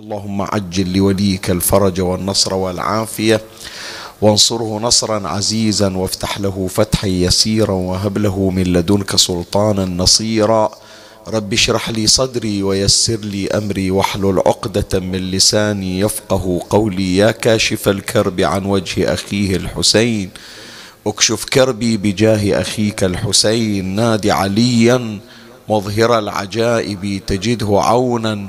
اللهم عجل لوليك الفرج والنصر والعافية. وانصره نصرا عزيزا وافتح له فتحا يسيرا وهب له من لدنك سلطانا نصيرا. رب اشرح لي صدري ويسر لي أمري. واحلل عقدة من لساني يفقه قولي. يا كاشف الكرب عن وجه أخيه الحسين. اكشف كربي بجاه أخيك الحسين. نادي عليا مظهر العجائب تجده عونا.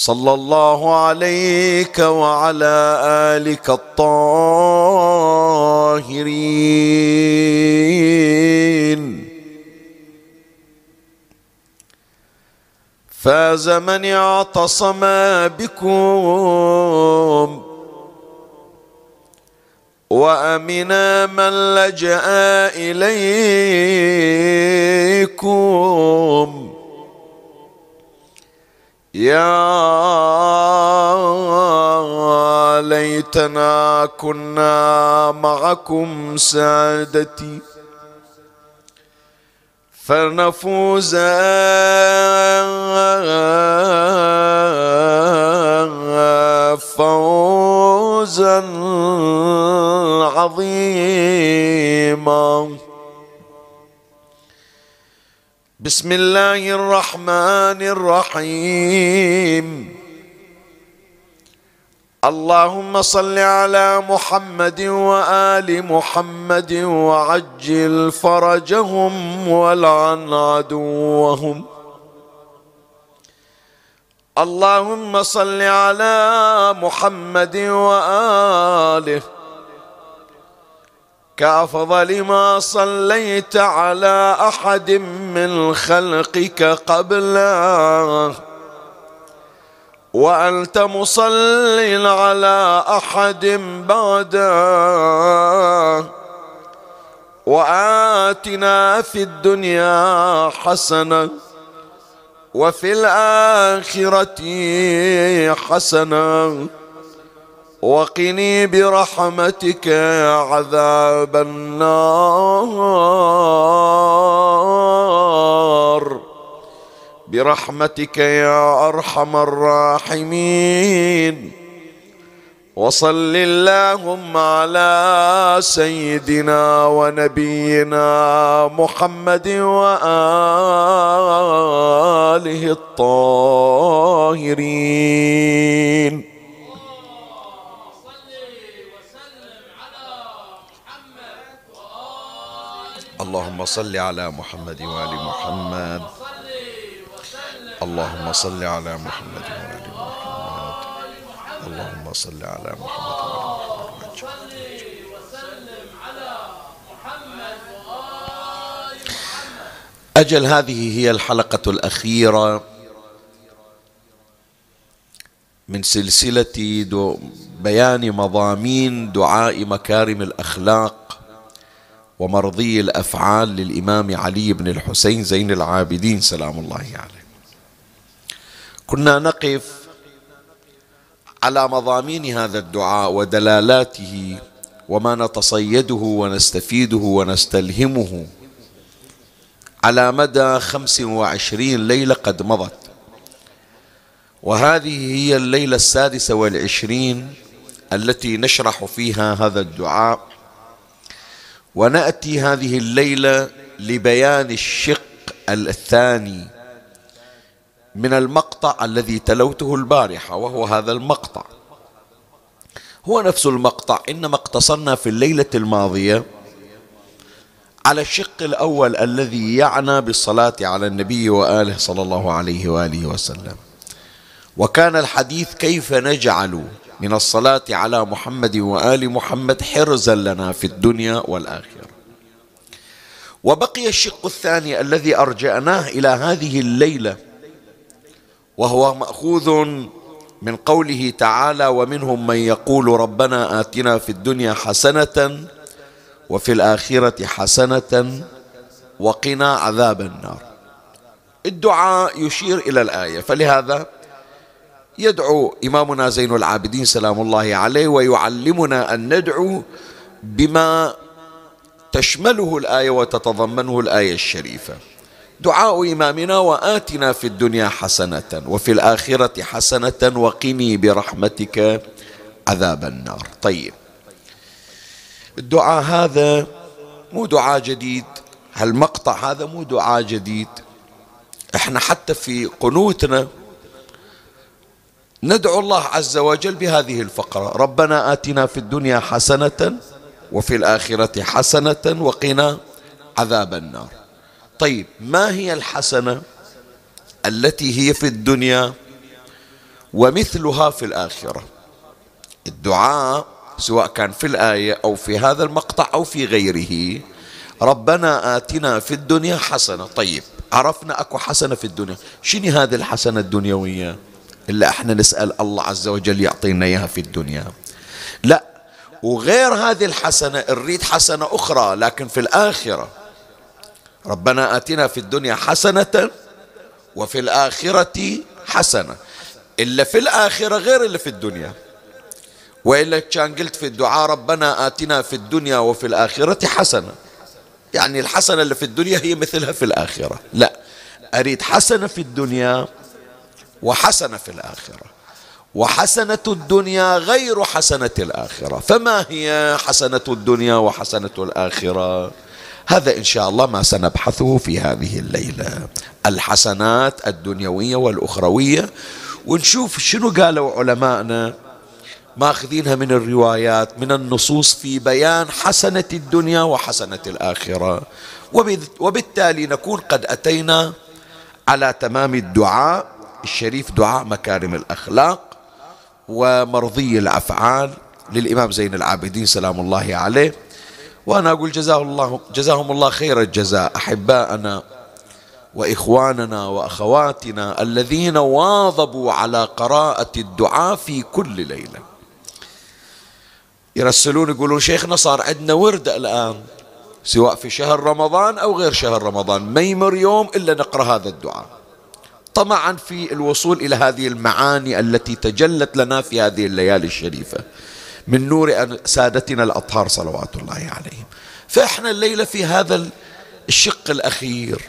صلى الله عليك وعلى آلك الطاهرين. فاز من اعتصم بكم وامنا من لجأ إليكم. يا ليتنا كنا معكم سادتي فنفوز فوزا عظيما. بسم الله الرحمن الرحيم اللهم صل على محمد وال محمد وعجل فرجهم والعن عدوهم اللهم صل على محمد واله كافضل ما صليت على أحد من خلقك قبله وأنت مصل على أحد بعده وآتنا في الدنيا حسنة وفي الآخرة حسنة. وقني برحمتك عذاب النار. برحمتك يا أرحم الراحمين. وصل اللهم على سيدنا ونبينا محمد وآله الطاهرين. اللهم صل على محمد وآل محمد. اللهم صل على محمد وآل محمد. اللهم صل على محمد وآل محمد. أجل هذه هي الحلقة الأخيرة من سلسلة بيان مضامين دعاء مكارم الأخلاق. ومرضي الأفعال للإمام علي بن الحسين زين العابدين سلام الله عليه. كنا نقف على مضامين هذا الدعاء ودلالاته وما نتصيده ونستفيده ونستلهمه على مدى خمس وعشرين ليلة قد مضت وهذه هي الليلة السادسة والعشرين التي نشرح فيها هذا الدعاء ونأتي هذه الليلة لبيان الشق الثاني من المقطع الذي تلوته البارحة وهو هذا المقطع. هو نفس المقطع إنما اقتصرنا في الليلة الماضية على الشق الأول الذي يعنى بالصلاة على النبي وآله صلى الله عليه وآله وسلم. وكان الحديث كيف نجعل من الصلاة على محمد وآل محمد حرزا لنا في الدنيا والآخرة. وبقي الشق الثاني الذي أرجعناه إلى هذه الليلة وهو مأخوذ من قوله تعالى ومنهم من يقول ربنا آتنا في الدنيا حسنة وفي الآخرة حسنة وقنا عذاب النار. الدعاء يشير إلى الآية فلهذا يدعو إمامنا زين العابدين سلام الله عليه ويعلمنا أن ندعو بما تشمله الآية وتتضمنه الآية الشريفة. دعاء إمامنا وآتنا في الدنيا حسنة وفي الآخرة حسنة وقني برحمتك عذاب النار. طيب. الدعاء هذا مو دعاء جديد. هالمقطع هذا مو دعاء جديد. إحنا حتى في قنوتنا ندعو الله عز وجل بهذه الفقرة. ربنا آتنا في الدنيا حسنة وفي الآخرة حسنة وقنا عذاب النار. طيب ما هي الحسنة التي هي في الدنيا ومثلها في الآخرة؟ الدعاء سواء كان في الآية أو في هذا المقطع أو في غيره. ربنا آتنا في الدنيا حسنة. طيب عرفنا أكو حسنة في الدنيا. شنو هذه الحسنة الدنيوية؟ إلا إحنا نسأل الله عز وجل يعطينا إياها في الدنيا. لا وغير هذه الحسنة نريد حسنة أخرى لكن في الآخرة. ربنا آتنا في الدنيا حسنة وفي الآخرة حسنة. إلا في الآخرة غير اللي في الدنيا. وإلا كان قلت في الدعاء ربنا آتنا في الدنيا وفي الآخرة حسنة. يعني الحسنة اللي في الدنيا هي مثلها في الآخرة. لا أريد حسنة في الدنيا وحسنة في الآخرة. وحسنة الدنيا غير حسنة الآخرة. فما هي حسنة الدنيا وحسنة الآخرة؟ هذا إن شاء الله ما سنبحثه في هذه الليلة. الحسنات الدنيوية والأخروية. ونشوف شنو قالوا علماءنا ماخذينها من الروايات من النصوص في بيان حسنة الدنيا وحسنة الآخرة. وبالتالي نكون قد أتينا على تمام الدعاء. الشريف دعاء مكارم الأخلاق ومرضي الأفعال للإمام زين العابدين سلام الله عليه. وأنا أقول جزاه الله جزاهم الله خير الجزاء أحباءنا وإخواننا وأخواتنا الذين واظبوا على قراءة الدعاء في كل ليلة. يرسلون يقولون شيخنا صار عندنا ورد الآن سواء في شهر رمضان أو غير شهر رمضان ما يمر يوم إلا نقرأ هذا الدعاء. طمعا في الوصول إلى هذه المعاني التي تجلت لنا في هذه الليالي الشريفة. من نور سادتنا الأطهار صلوات الله عليهم. فإحنا الليلة في هذا الشق الأخير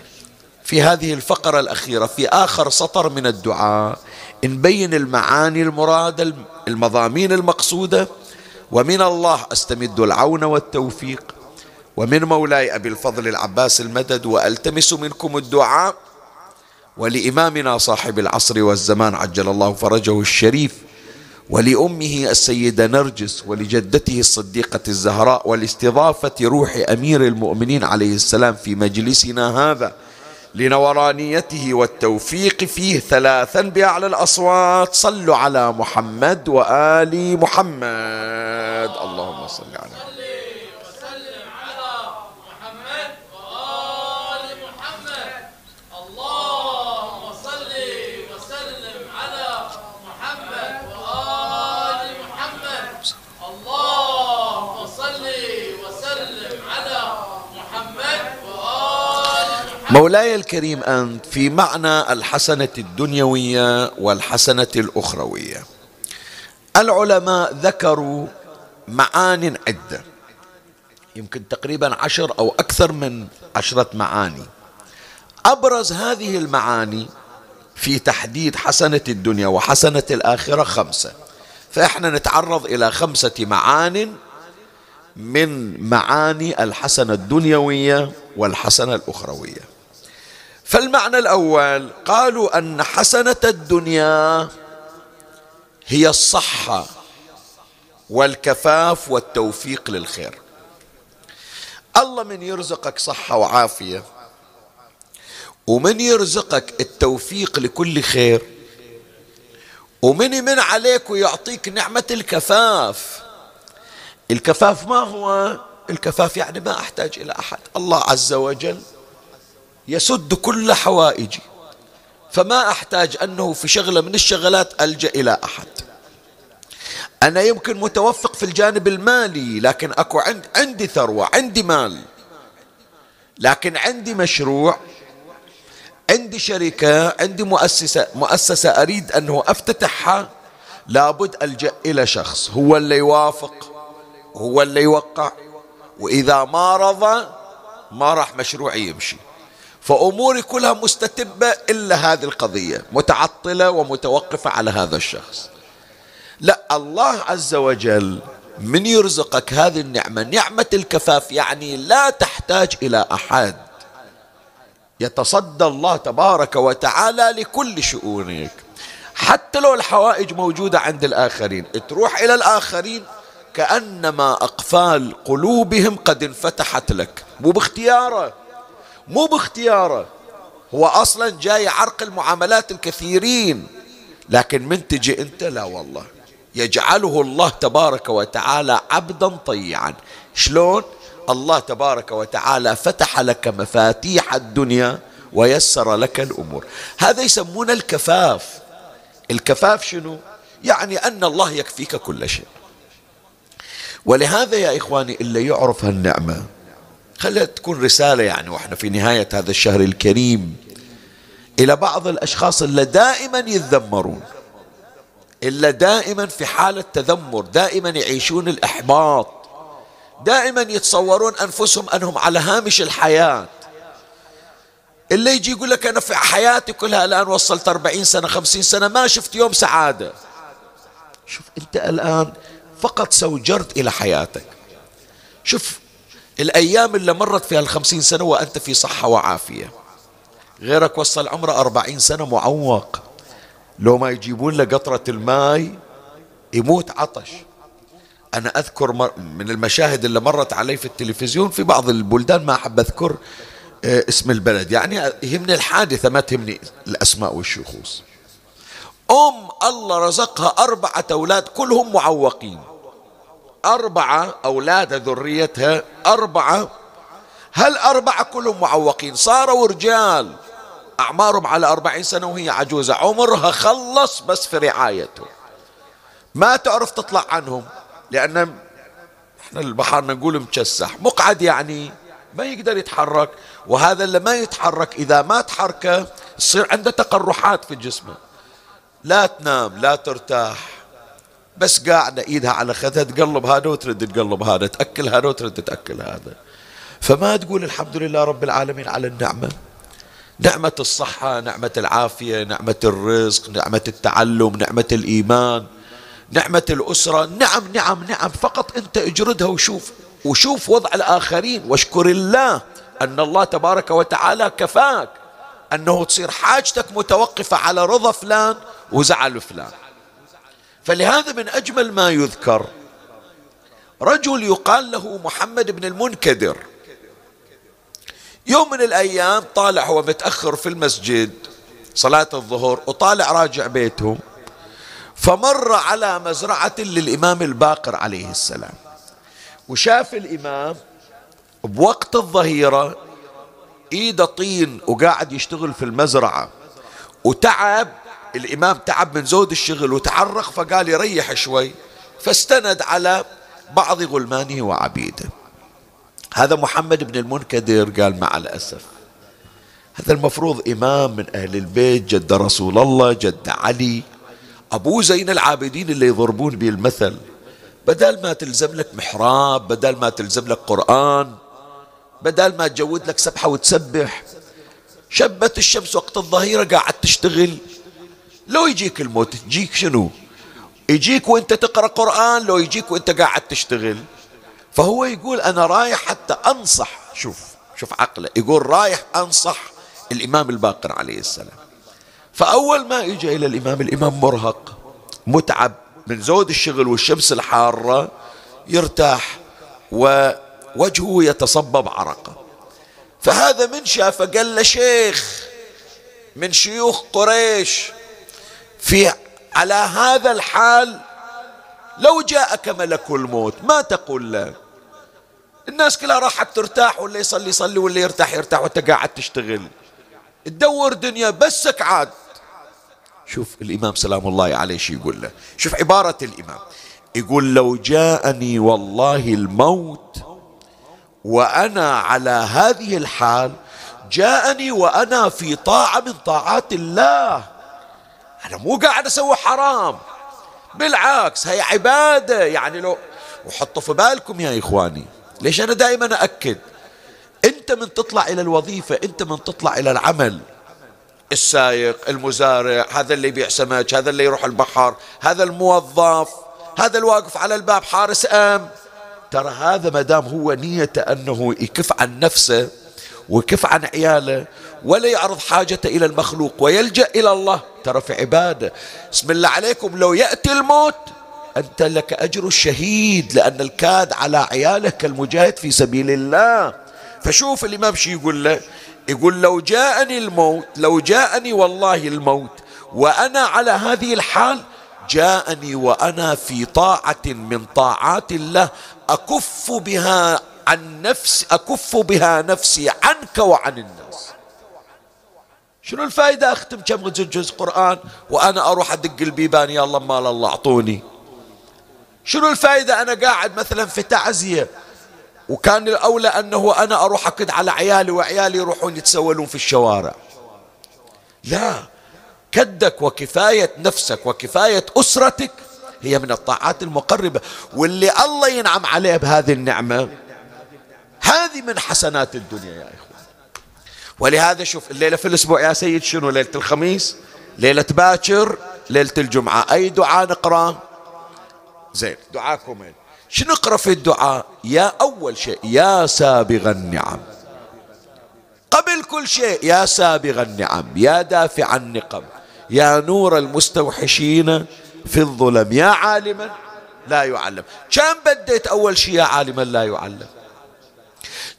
في هذه الفقرة الأخيرة في آخر سطر من الدعاء نبين المعاني المرادة المضامين المقصودة. ومن الله أستمد العون والتوفيق. ومن مولاي أبي الفضل العباس المدد وألتمس منكم الدعاء. ولإمامنا صاحب العصر والزمان عجل الله فرجه الشريف ولأمه السيدة نرجس ولجدته الصديقة الزهراء ولاستضافة روح أمير المؤمنين عليه السلام في مجلسنا هذا لنورانيته والتوفيق فيه ثلاثا بأعلى الأصوات. صلوا على محمد وآل محمد. اللهم صل على مولاي الكريم أنت في معنى الحسنة الدنيوية والحسنة الأخروية. العلماء ذكروا معان عدة. يمكن تقريبا عشر أو أكثر من عشرة معاني. أبرز هذه المعاني في تحديد حسنة الدنيا وحسنة الآخرة خمسة. فإحنا نتعرض إلى خمسة معان من معاني الحسنة الدنيوية والحسنة الأخروية. فالمعنى الأول قالوا أن حسنة الدنيا هي الصحة والكفاف والتوفيق للخير. الله من يرزقك صحة وعافية ومن يرزقك التوفيق لكل خير ومن يمن عليك ويعطيك نعمة الكفاف. الكفاف ما هو؟ الكفاف يعني ما أحتاج إلى أحد. الله عز وجل يسد كل حوائجي. فما أحتاج أنه في شغلة من الشغلات ألجأ إلى أحد. أنا يمكن متوفق في الجانب المالي لكن أكو عند عندي ثروة عندي مال. لكن عندي مشروع عندي شركة عندي مؤسسة مؤسسة أريد أنه أفتتحها لابد ألجأ إلى شخص. هو اللي يوافق هو اللي يوقع. وإذا ما رضى ما راح مشروعي يمشي. فأموري كلها مستتبة إلا هذه القضية متعطلة ومتوقفة على هذا الشخص. لا الله عز وجل من يرزقك هذه النعمة نعمة الكفاف يعني لا تحتاج إلى أحد. يتصدى الله تبارك وتعالى لكل شؤونك. حتى لو الحوائج موجودة عند الآخرين تروح إلى الآخرين كأنما أقفال قلوبهم قد انفتحت لك. مو باختياره. مو باختياره. هو أصلا جاي عرق المعاملات الكثيرين. لكن من تجي أنت؟ لا والله. يجعله الله تبارك وتعالى عبدا طيعا. شلون؟ الله تبارك وتعالى فتح لك مفاتيح الدنيا ويسر لك الأمور. هذا يسمونه الكفاف. الكفاف شنو؟ يعني أن الله يكفيك كل شيء. ولهذا يا إخواني اللي يعرف هالنعمة. خليها تكون رسالة يعني وإحنا في نهاية هذا الشهر الكريم. إلى بعض الأشخاص اللي دائما يتذمرون إلا دائما في حالة تذمر دائما يعيشون الإحباط دائما يتصورون أنفسهم أنهم على هامش الحياة. اللي يجي يقول لك أنا في حياتي كلها الآن وصلت أربعين سنة خمسين سنة ما شفت يوم سعادة. شوف أنت الآن فقط سوجرت إلى حياتك. شوف الأيام اللي مرت فيها الخمسين سنة وأنت في صحة وعافية. غيرك وصل عمره أربعين سنة معوق. لو ما يجيبون له قطرة الماء يموت عطش. أنا أذكر من المشاهد اللي مرت علي في التلفزيون في بعض البلدان ما أحب أذكر آه، اسم البلد. يعني يهمني الحادثة ما تهمني الأسماء والشخوص. أم الله رزقها أربعة أولاد كلهم معوقين. أربعة أولاد ذريتها أربعة. هل أربعة كلهم معوقين؟ صاروا رجال. أعمارهم على أربعين سنة وهي عجوزة. عمرها خلص بس في رعايته. ما تعرف تطلع عنهم لأن إحنا البحر نقول مكسح. مقعد يعني ما يقدر يتحرك وهذا اللي ما يتحرك إذا ما تحركه يصير عنده تقرحات في جسمه. لا تنام لا ترتاح. بس قاعدة إيدها على خدها تقلب هذا وترد تقلب هذا تأكل هذا وترد تأكل هذا. فما تقول الحمد لله رب العالمين على النعمة؟ نعمة الصحة نعمة العافية نعمة الرزق نعمة التعلم نعمة الإيمان نعمة الأسرة. نعم نعم نعم فقط أنت اجردها وشوف وشوف وضع الآخرين. واشكر الله أن الله تبارك وتعالى كفاك أنه تصير حاجتك متوقفة على رضا فلان وزعل فلان. فلهذا من أجمل ما يذكر رجل يقال له محمد بن المنكدر. يوم من الأيام طالع هو متأخر في المسجد صلاة الظهر وطالع راجع بيته فمر على مزرعة للإمام الباقر عليه السلام. وشاف الإمام بوقت الظهيرة إيده طين وقاعد يشتغل في المزرعة وتعب الإمام تعب من زود الشغل وتعرق فقال يريح شوي فاستند على بعض غلمانه وعبيده. هذا محمد بن المنكدر قال مع الأسف هذا المفروض إمام من أهل البيت جد رسول الله جد علي أبو زين العابدين اللي يضربون به المثل بدل ما تلزم لك محراب بدل ما تلزم لك قرآن بدل ما تجود لك سبحة وتسبح شبت الشمس وقت الظهيرة قاعد تشتغل. لو يجيك الموت يجيك شنو؟ يجيك وانت تقرأ قرآن لو يجيك وانت قاعد تشتغل. فهو يقول أنا رايح حتى أنصح شوف شوف عقله. يقول رايح أنصح الإمام الباقر عليه السلام. فأول ما إجا إلى الإمام الإمام مرهق متعب من زود الشغل والشمس الحارة يرتاح ووجهه يتصبب عرقه. فهذا من شافه قال له شيخ من شيوخ قريش في على هذا الحال لو جاءك ملك الموت ما تقول له؟ الناس كلها راحت ترتاح واللي يصلي يصلي واللي يرتاح يرتاح وانت قاعد تشتغل. تدور دنيا بسك عاد. شوف الإمام سلام الله عليه شو يقول له؟ شوف عبارة الإمام. يقول لو جاءني والله الموت وأنا على هذه الحال جاءني وأنا في طاعة من طاعات الله. أنا مو قاعد أسوي حرام. بالعكس هي عبادة. يعني لو وحطوا في بالكم يا إخواني. ليش أنا دائما أأكد؟ أنت من تطلع إلى الوظيفة أنت من تطلع إلى العمل. السايق المزارع هذا اللي يبيع سمك هذا اللي يروح البحر هذا الموظف هذا الواقف على الباب حارس أم. ترى هذا ما دام هو نيته أنه يكف عن نفسه ويكف عن عياله ولا يعرض حاجته إلى المخلوق ويلجأ إلى الله. ترى في عبادة بسم الله عليكم لو يأتي الموت أنت لك أجر الشهيد لأن الكاد على عياله كالمجاهد في سبيل الله. فشوف الإمام شي يقول له يقول لو جاءني الموت لو جاءني والله الموت وأنا على هذه الحال جاءني وأنا في طاعة من طاعات الله أكف بها عن نفسي أكف بها نفسي عنك وعن الناس. شنو الفائدة أختم كم جزء قرآن وأنا أروح أدق البيبان يا الله مال الله أعطوني. شنو الفائدة أنا قاعد مثلا في تعزية وكان الأولى أنه أنا أروح أكد على عيالي وعيالي يروحون يتسولون في الشوارع. لا كدك وكفاية نفسك وكفاية أسرتك هي من الطاعات المقربة واللي الله ينعم عليه بهذه النعمة. هذه من حسنات الدنيا يا إخوان. ولهذا شوف الليلة في الأسبوع يا سيد شنو؟ ليلة الخميس ليلة باكر ليلة الجمعة. أي دعاء نقرأ؟ زين دعاكم شنو نقرأ في الدعاء؟ يا أول شيء يا سابغ النعم. قبل كل شيء يا سابغ النعم يا دافع النقم يا نور المستوحشين في الظلم يا عالما لا يعلم. كم بديت أول شيء يا عالما لا يعلم؟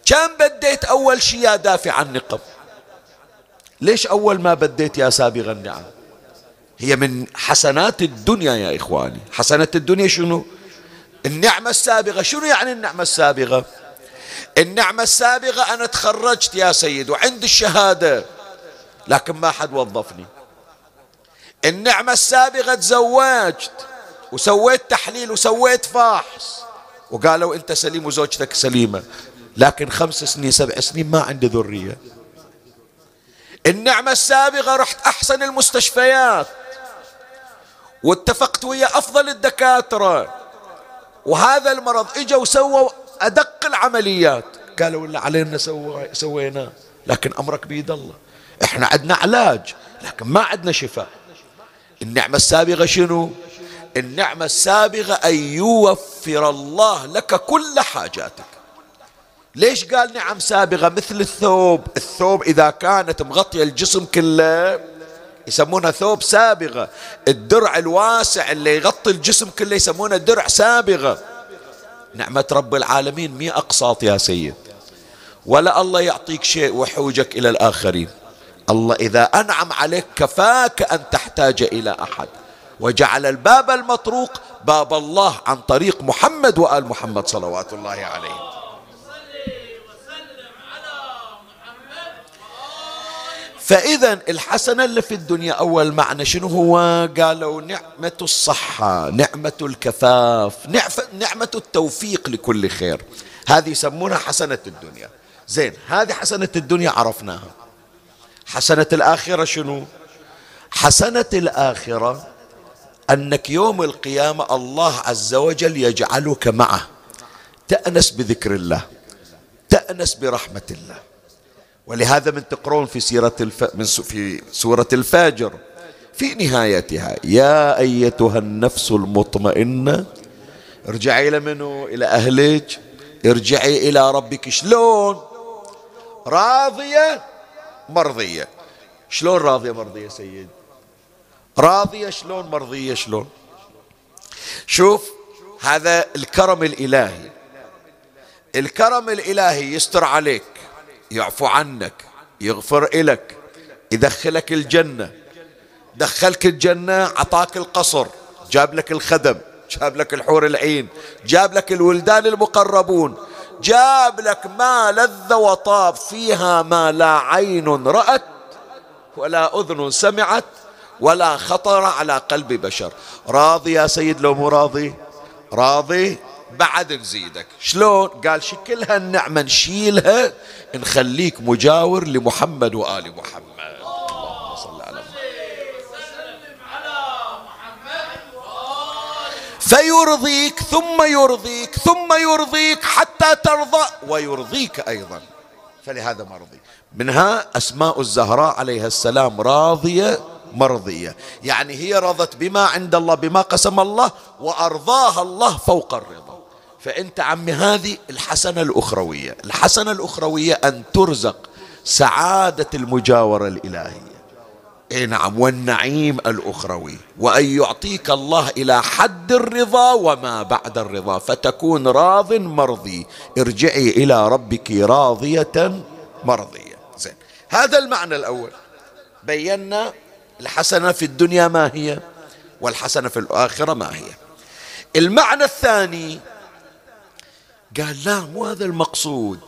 كم بديت أول شيء يا دافع النقم؟ ليش أول ما بديت يا سابغ النعم هي من حسنات الدنيا يا إخواني. حسنات الدنيا شنو؟ النعمة السابغة شنو يعني النعمة السابغة النعمة السابغة أنا تخرجت يا سيد وعندي الشهادة لكن ما حد وظفني. النعمة السابغة تزوجت وسويت تحليل وسويت فحص وقالوا أنت سليم وزوجتك سليمة لكن خمس سنين سبع سنين ما عندي ذرية. النعمة السابغة رحت أحسن المستشفيات. واتفقت ويا أفضل الدكاترة. وهذا المرض اجوا وسووا أدق العمليات. قالوا لا علينا سوينا. لكن أمرك بيد الله. إحنا عندنا علاج لكن ما عندنا شفاء. النعمة السابغة شنو؟ النعمة السابغة أن يوفر الله لك كل حاجاتك. ليش قال نعم سابغة مثل الثوب؟ الثوب إذا كانت مغطية الجسم كله يسمونها ثوب سابغة. الدرع الواسع اللي يغطي الجسم كله يسمونه درع سابغة. نعمة رب العالمين مي أقساط يا سيد. ولا الله يعطيك شيء وحوجك إلى الآخرين. الله إذا أنعم عليك كفاك أن تحتاج إلى أحد. وجعل الباب المطروق باب الله عن طريق محمد وآل محمد صلوات الله عليه. فإذا الحسنة اللي في الدنيا أول معنى شنو هو؟ قالوا نعمة الصحة نعمة الكفاف نعمة التوفيق لكل خير. هذه يسمونها حسنة الدنيا. زين هذه حسنة الدنيا عرفناها. حسنة الآخرة شنو؟ حسنة الآخرة أنك يوم القيامة الله عز وجل يجعلك معه. تأنس بذكر الله تأنس برحمة الله. ولهذا من تقرون في سيرة الف... من س... في سورة الفاجر. في نهايتها يا أيتها النفس المطمئنة ارجعي إلى منو؟ إلى أهلك. ارجعي إلى ربك. شلون؟ راضية مرضية. شلون راضية مرضية سيد؟ راضية شلون مرضية شلون؟ شوف هذا الكرم الإلهي. الكرم الإلهي يستر عليك. يعفو عنك يغفر إلك يدخلك الجنة. دخلك الجنة عطاك القصر جاب لك الخدم جاب لك الحور العين جاب لك الولدان المقربون جاب لك ما لذ وطاب فيها ما لا عين رأت ولا أذن سمعت ولا خطر على قلب بشر. راضي يا سيد لو مو راضي؟ راضي؟ بعد نزيدك. شلون؟ قال شكل هالنعمة نشيلها نخليك مجاور لمحمد وآل محمد. اللهم صل على فيرضيك ثم يرضيك ثم يرضيك حتى ترضى ويرضيك أيضا. فلهذا مرضي منها أسماء الزهراء عليها السلام راضية مرضية. يعني هي رضت بما عند الله بما قسم الله وأرضاها الله فوق الرضا. فأنت عمي هذه الحسنة الأخروية. الحسنة الأخروية أن ترزق سعادة المجاورة الإلهية. إي نعم والنعيم الأخروي. وأن يعطيك الله إلى حد الرضا وما بعد الرضا. فتكون راض مرضي. ارجعي إلى ربك راضية مرضية. زين. هذا المعنى الأول. بينا الحسنة في الدنيا ما هي؟ والحسنة في الآخرة ما هي؟ المعنى الثاني قال لا مو هذا المقصود.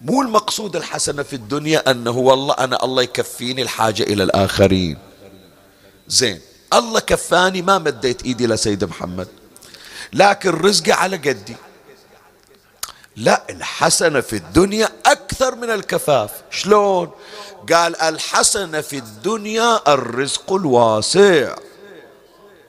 مو المقصود الحسنة في الدنيا أنه والله أنا الله يكفيني الحاجة إلى الآخرين. زين الله كفاني ما مديت إيدي لسيد محمد. لكن رزقي على قدي. لا الحسنة في الدنيا أكثر من الكفاف. شلون؟ قال الحسنة في الدنيا الرزق الواسع.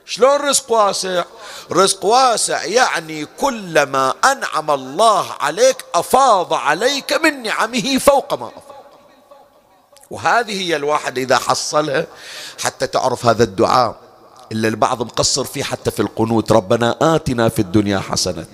شلون رزق واسع؟ رزق واسع يعني كلما أنعم الله عليك أفاض عليك من نعمه فوق ما أفاض. وهذه هي الواحد إذا حصلها حتى تعرف هذا الدعاء إلا البعض مقصر فيه حتى في القنوت ربنا آتنا في الدنيا حسنة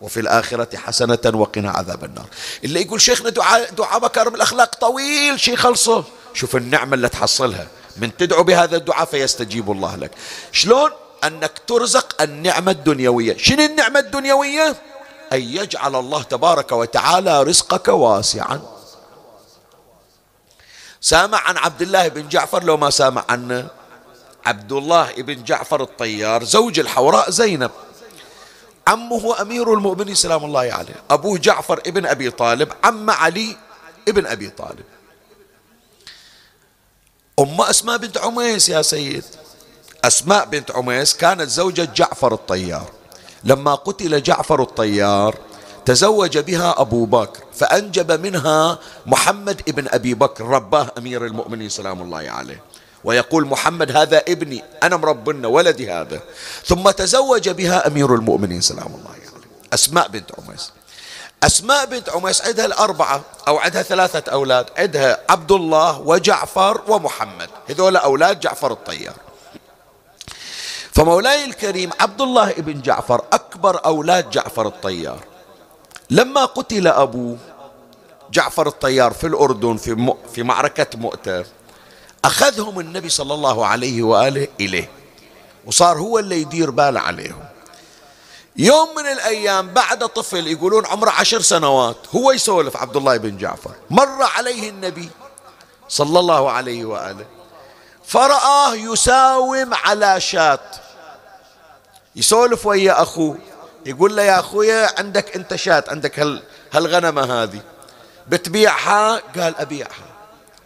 وفي الآخرة حسنة وقنا عذاب النار. اللي يقول شيخنا دعاء, دعاء مكارم الأخلاق طويل شي خلصه شوف النعمة اللي تحصلها. من تدعو بهذا الدعاء فيستجيب الله لك. شلون؟ أنك ترزق النعمة الدنيوية. شنو النعمة الدنيوية؟ أن يجعل الله تبارك وتعالى رزقك واسعا. سامع عن عبد الله بن جعفر؟ لو ما سامع عنه. عبد الله بن جعفر الطيار زوج الحوراء زينب. عمه أمير المؤمنين سلام الله عليه. أبوه جعفر ابن أبي طالب عم علي ابن أبي طالب. أم أسماء بنت عميس يا سيد. أسماء بنت عميس كانت زوجة جعفر الطيار. لما قتل جعفر الطيار تزوج بها أبو بكر فأنجب منها محمد ابن أبي بكر رباه أمير المؤمنين سلام الله عليه. ويقول محمد هذا ابني أنا مربنا ولدي هذا. ثم تزوج بها أمير المؤمنين سلام الله عليه. أسماء بنت عميس. أسماء بنت عميس عندها الأربعة أو عندها ثلاثة أولاد عندها عبد الله وجعفر ومحمد. هذول أولاد جعفر الطيار. فمولاي الكريم عبد الله بن جعفر أكبر أولاد جعفر الطيار. لما قتل أبوه جعفر الطيار في الأردن في, في معركة مؤتة أخذهم النبي صلى الله عليه وآله إليه وصار هو اللي يدير بال عليهم. يوم من الأيام بعد طفل يقولون عمره عشر سنوات هو يسولف عبد الله بن جعفر. مر عليه النبي صلى الله عليه وآله فرآه يساوم على شاة. يسولف ويا أخوه يقول له يا أخويا عندك أنت شاة عندك هال هالغنمة هذه. بتبيعها؟ قال أبيعها.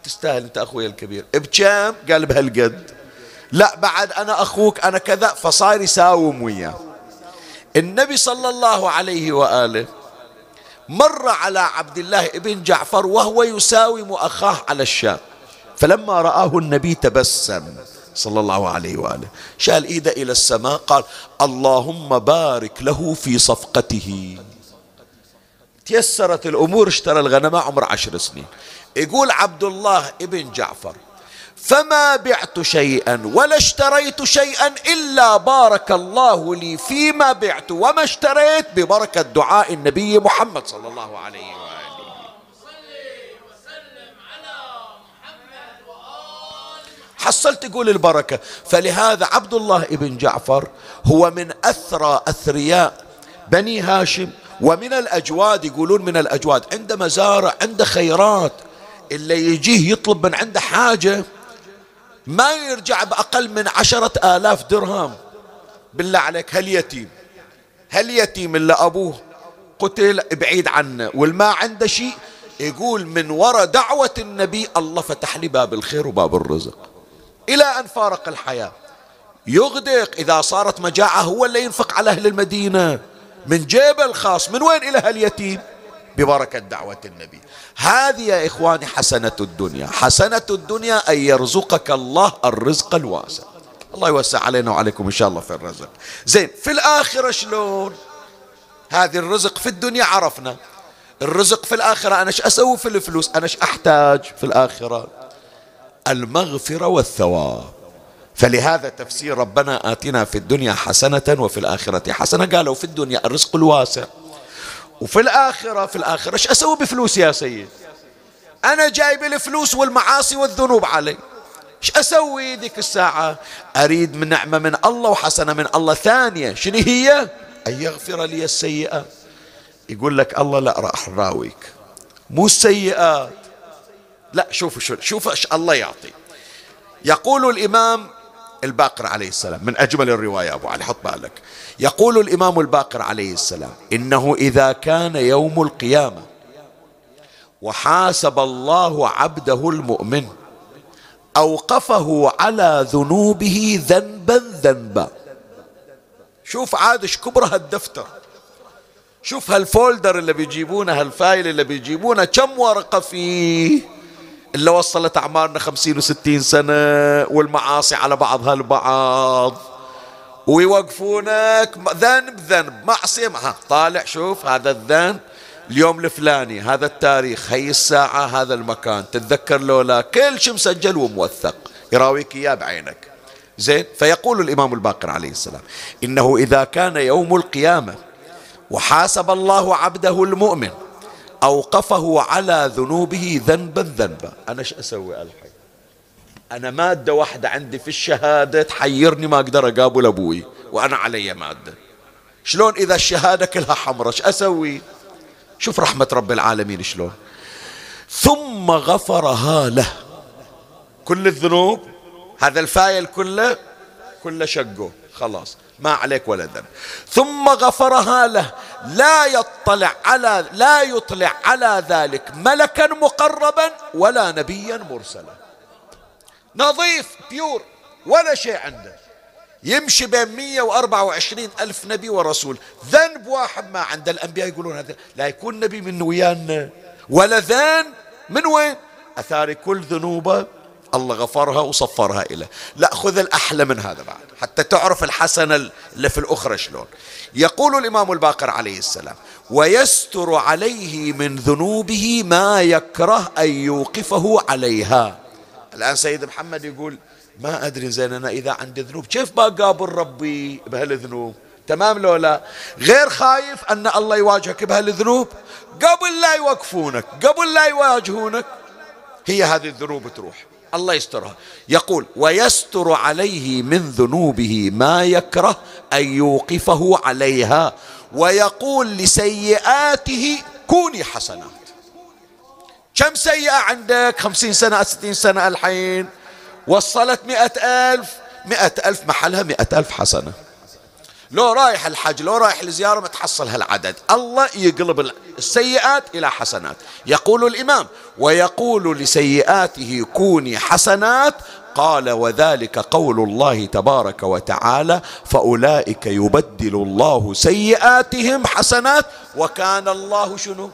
تستاهل أنت أخويا الكبير. بكم قال بهالقد. لا بعد أنا أخوك أنا كذا. فصار يساوم وياه. النبي صلى الله عليه وآله مر على عبد الله بن جعفر وهو يساوم اخاه على الشام. فلما رآه النبي تبسم صلى الله عليه وآله. شال إيده إلى السماء قال اللهم بارك له في صفقته. تيسرت الأمور اشترى الغنم عمر عشر سنين. يقول عبد الله ابن جعفر فما بعت شيئا ولا اشتريت شيئا الا بارك الله لي فيما بعت وما اشتريت ببركه دعاء النبي محمد صلى الله عليه واله حصلت تقول البركة. فلهذا عبد الله ابن جعفر هو من أثرى أثرياء بني هاشم ومن الأجواد يقولون من الأجواد عنده مزارع عنده خيرات اللي يجيه يطلب من عنده حاجة ما يرجع بأقل من عشرة آلاف درهم. بالله عليك هل يتيم؟ هل يتيم اللي أبوه؟ قتل بعيد عنه والما عنده شيء يقول من وراء دعوة النبي الله فتح لي باب الخير وباب الرزق. إلى أن فارق الحياة. يغدق إذا صارت مجاعة هو اللي ينفق على أهل المدينة. من جيبه الخاص من وين إلى اليتيم ببركة دعوة النبي. هذه يا إخواني حسنة الدنيا. حسنة الدنيا أن يرزقك الله الرزق الواسع. الله يوسع علينا وعليكم إن شاء الله في الرزق. زين في الآخرة شلون؟ هذه الرزق في الدنيا عرفنا. الرزق في الآخرة أنا إيش أسوي في الفلوس؟ أنا إيش أحتاج في الآخرة؟ المغفرة والثواب. فلهذا تفسير ربنا آتنا في الدنيا حسنة وفي الآخرة حسنة. قالوا في الدنيا الرزق الواسع. وفي الآخرة في الآخرة إيش أسوي بفلوس يا سيد؟ أنا جايب الفلوس والمعاصي والذنوب علي. إيش أسوي ذيك الساعة؟ أريد من نعمة من الله وحسنة من الله. ثانية شنو هي؟ أن يغفر لي السيئة. يقول لك الله لا راح راويك. مو السيئات. لا شوفوا شو شوفوا إيش الله يعطي. يقول الإمام الباقر عليه السلام. من أجمل الرواية أبو علي حط بالك. يقول الإمام الباقر عليه السلام إنه إذا كان يوم القيامة وحاسب الله عبده المؤمن أوقفه على ذنوبه ذنبا ذنبا. شوف عادش كبر هالدفتر شوف هالفولدر اللي بيجيبونه هالفايل اللي بيجيبونه كم ورقة فيه؟ إلا وصلت أعمارنا خمسين وستين سنة والمعاصي على بعضها البعض. ويوقفونك ذنب ذنب معصية. معها طالع شوف هذا الذنب. اليوم الفلاني هذا التاريخ هي الساعة هذا المكان. تتذكر لولا كل شيء مسجل وموثق. يراويك إياه بعينك. زين؟ فيقول الإمام الباقر عليه السلام إنه إذا كان يوم القيامة وحاسب الله عبده المؤمن أوقفه على ذنوبه ذنبا ذنبا. أنا إيش أسوي الحين؟ أنا مادة واحدة عندي في الشهادة تحيرني ما أقدر أقابل أبوي وأنا علي مادة. شلون إذا الشهادة كلها حمرة إيش أسوي؟ شوف رحمة رب العالمين شلون. ثم غفرها له. كل الذنوب؟ هذا ال file كله؟ كله شقه. خلاص. ما عليك ولا ذنب ثم غفرها له. لا يطلع على لا يطلع على ذلك ملكا مقربا ولا نبيا مرسلا. نظيف pure ولا شيء عنده. يمشي بين 124 ألف نبي ورسول. ذنب واحد ما عند الأنبياء يقولون هذا لا يكون نبي من ويانا. ولا ذنب من وين؟ أثار كل ذنوبه الله غفرها وصفرها إليه. لا خذ الأحلى من هذا بعد حتى تعرف الحسنة اللي في الأخرى شلون. يقول الإمام الباقر عليه السلام ويستر عليه من ذنوبه ما يكره أن يوقفه عليها. الآن سيد محمد يقول ما أدري زين أنا إذا عندي ذنوب كيف بقابل ربي بهالذنوب تمام لو لا؟ غير خايف أن الله يواجهك بهالذنوب قبل لا يوقفونك قبل لا يواجهونك هي هذه الذنوب تروح. الله يسترها. يقول ويستر عليه من ذنوبه ما يكره أن يوقفه عليها ويقول لسيئاته كوني حسنات كم سيئة عندك؟ خمسين سنة ستين سنة الحين. وصلت مئة ألف مئة ألف محلها مئة ألف حسنة. لو رايح الحج لو رايح الزيارة ما تحصل هالعدد. الله يقلب السيئات إلى حسنات. يقول الإمام ويقول لسيئاته كوني حسنات. قال وذلك قول الله تبارك وتعالى فأولئك يبدل الله سيئاتهم حسنات. وكان الله شنو؟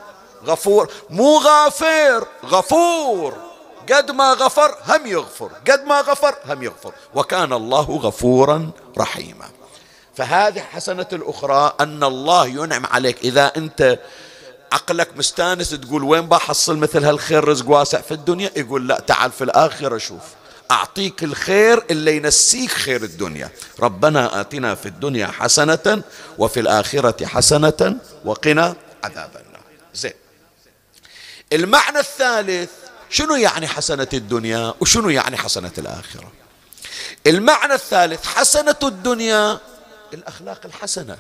غفور. مو غافر غفور. قد ما غفر هم يغفر قد ما غفر هم يغفر. وكان الله غفورا رحيما. فهذه حسنة الأخرى أن الله ينعم عليك. إذا أنت عقلك مستانس تقول وين بحصل مثل هالخير رزق واسع في الدنيا يقول لا تعال في الآخرة شوف. أعطيك الخير اللي ينسيك خير الدنيا. ربنا آتنا في الدنيا حسنة وفي الآخرة حسنة وقنا عذاب النار. زين. المعنى الثالث شنو يعني حسنة الدنيا وشنو يعني حسنة الآخرة؟ المعنى الثالث حسنة الدنيا الأخلاق الحسنة.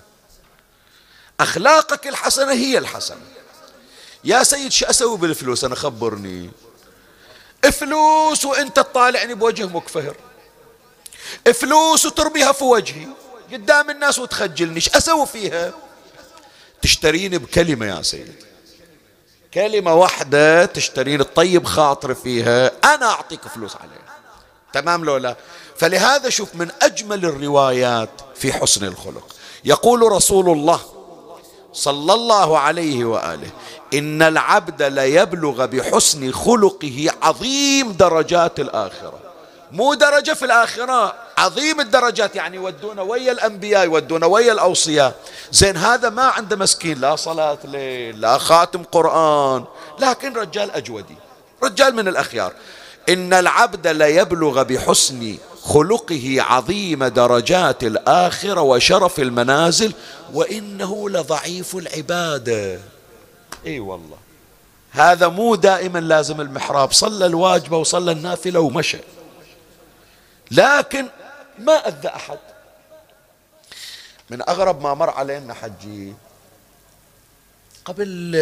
أخلاقك الحسنة هي الحسنة يا سيد شو أسوي بالفلوس؟ أنا خبرني. فلوس وأنت تطالعني بوجه مكفهر. فلوس وتربيها في وجهي. قدام الناس وتخجلني. إيش أسوي فيها؟ تشتريني بكلمة يا سيد. كلمة واحدة تشتريني الطيب خاطر فيها. أنا أعطيك فلوس عليها. تمام لو لا؟ فلهذا شوف من أجمل الروايات في حسن الخلق. يقول رسول الله صلى الله عليه وآله إن العبد ليبلغ بحسن خلقه عظيم درجات الآخرة. مو درجة في الآخرة عظيم الدرجات يعني يودونا ويا الأنبياء يودونا ويا الأوصياء. زين هذا ما عنده مسكين لا صلاة ليل لا خاتم قرآن لكن رجال أجودي رجال من الأخيار. إن العبد ليبلغ بحسن خلقه عظيم درجات الآخرة وشرف المنازل وإنه لضعيف العباده إي والله. هذا مو دائما لازم المحراب. صلى الواجبة وصلى النافلة ومشى. لكن ما أذى أحد. من أغرب ما مر علينا حجي قبل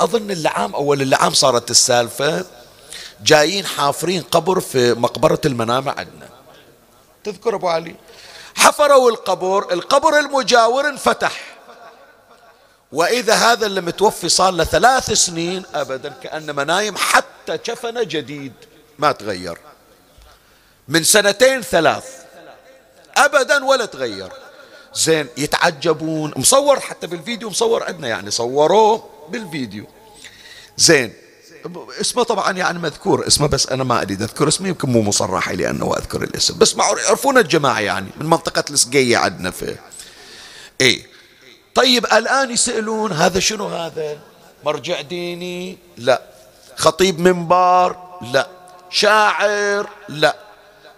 أظن العام أول العام صارت السالفة جايين حافرين قبر في مقبرة المنامة عندنا. تذكر أبو علي؟ حفروا القبر القبر المجاور انفتح. وإذا هذا اللي متوفي صار له ثلاث سنين أبدا كأنما نايم حتى كفنه جديد ما تغير. من سنتين ثلاث أبدا ولا تغير. زين يتعجبون. مصور حتى بالفيديو مصور عندنا يعني صوروه بالفيديو. زين اسمه طبعا يعني مذكور اسمه بس أنا ما اريد أذكر اسمه يمكن مو مصرح لي انه أذكر الاسم. بس يعرفون الجماعة يعني من منطقة السقيه عندنا في اي طيب الآن يسألون هذا شنو هذا؟ مرجع ديني؟ لا. خطيب منبر؟ لا. شاعر؟ لا.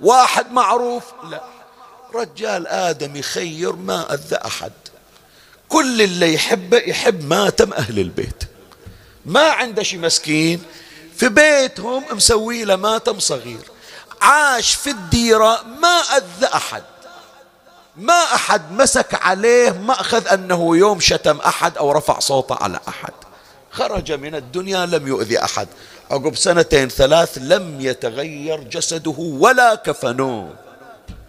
واحد معروف؟ لا. رجال آدم يخير ما أذى أحد. كل اللي يحبه يحب ماتم أهل البيت. ما عنده شي مسكين في بيتهم مسوي له ماتم صغير. عاش في الديرة ما أذى أحد. ما أحد مسك عليه ما أخذ أنه يوم شتم أحد أو رفع صوته على أحد. خرج من الدنيا لم يؤذي أحد. عقب سنتين ثلاث لم يتغير جسده ولا كفنوه.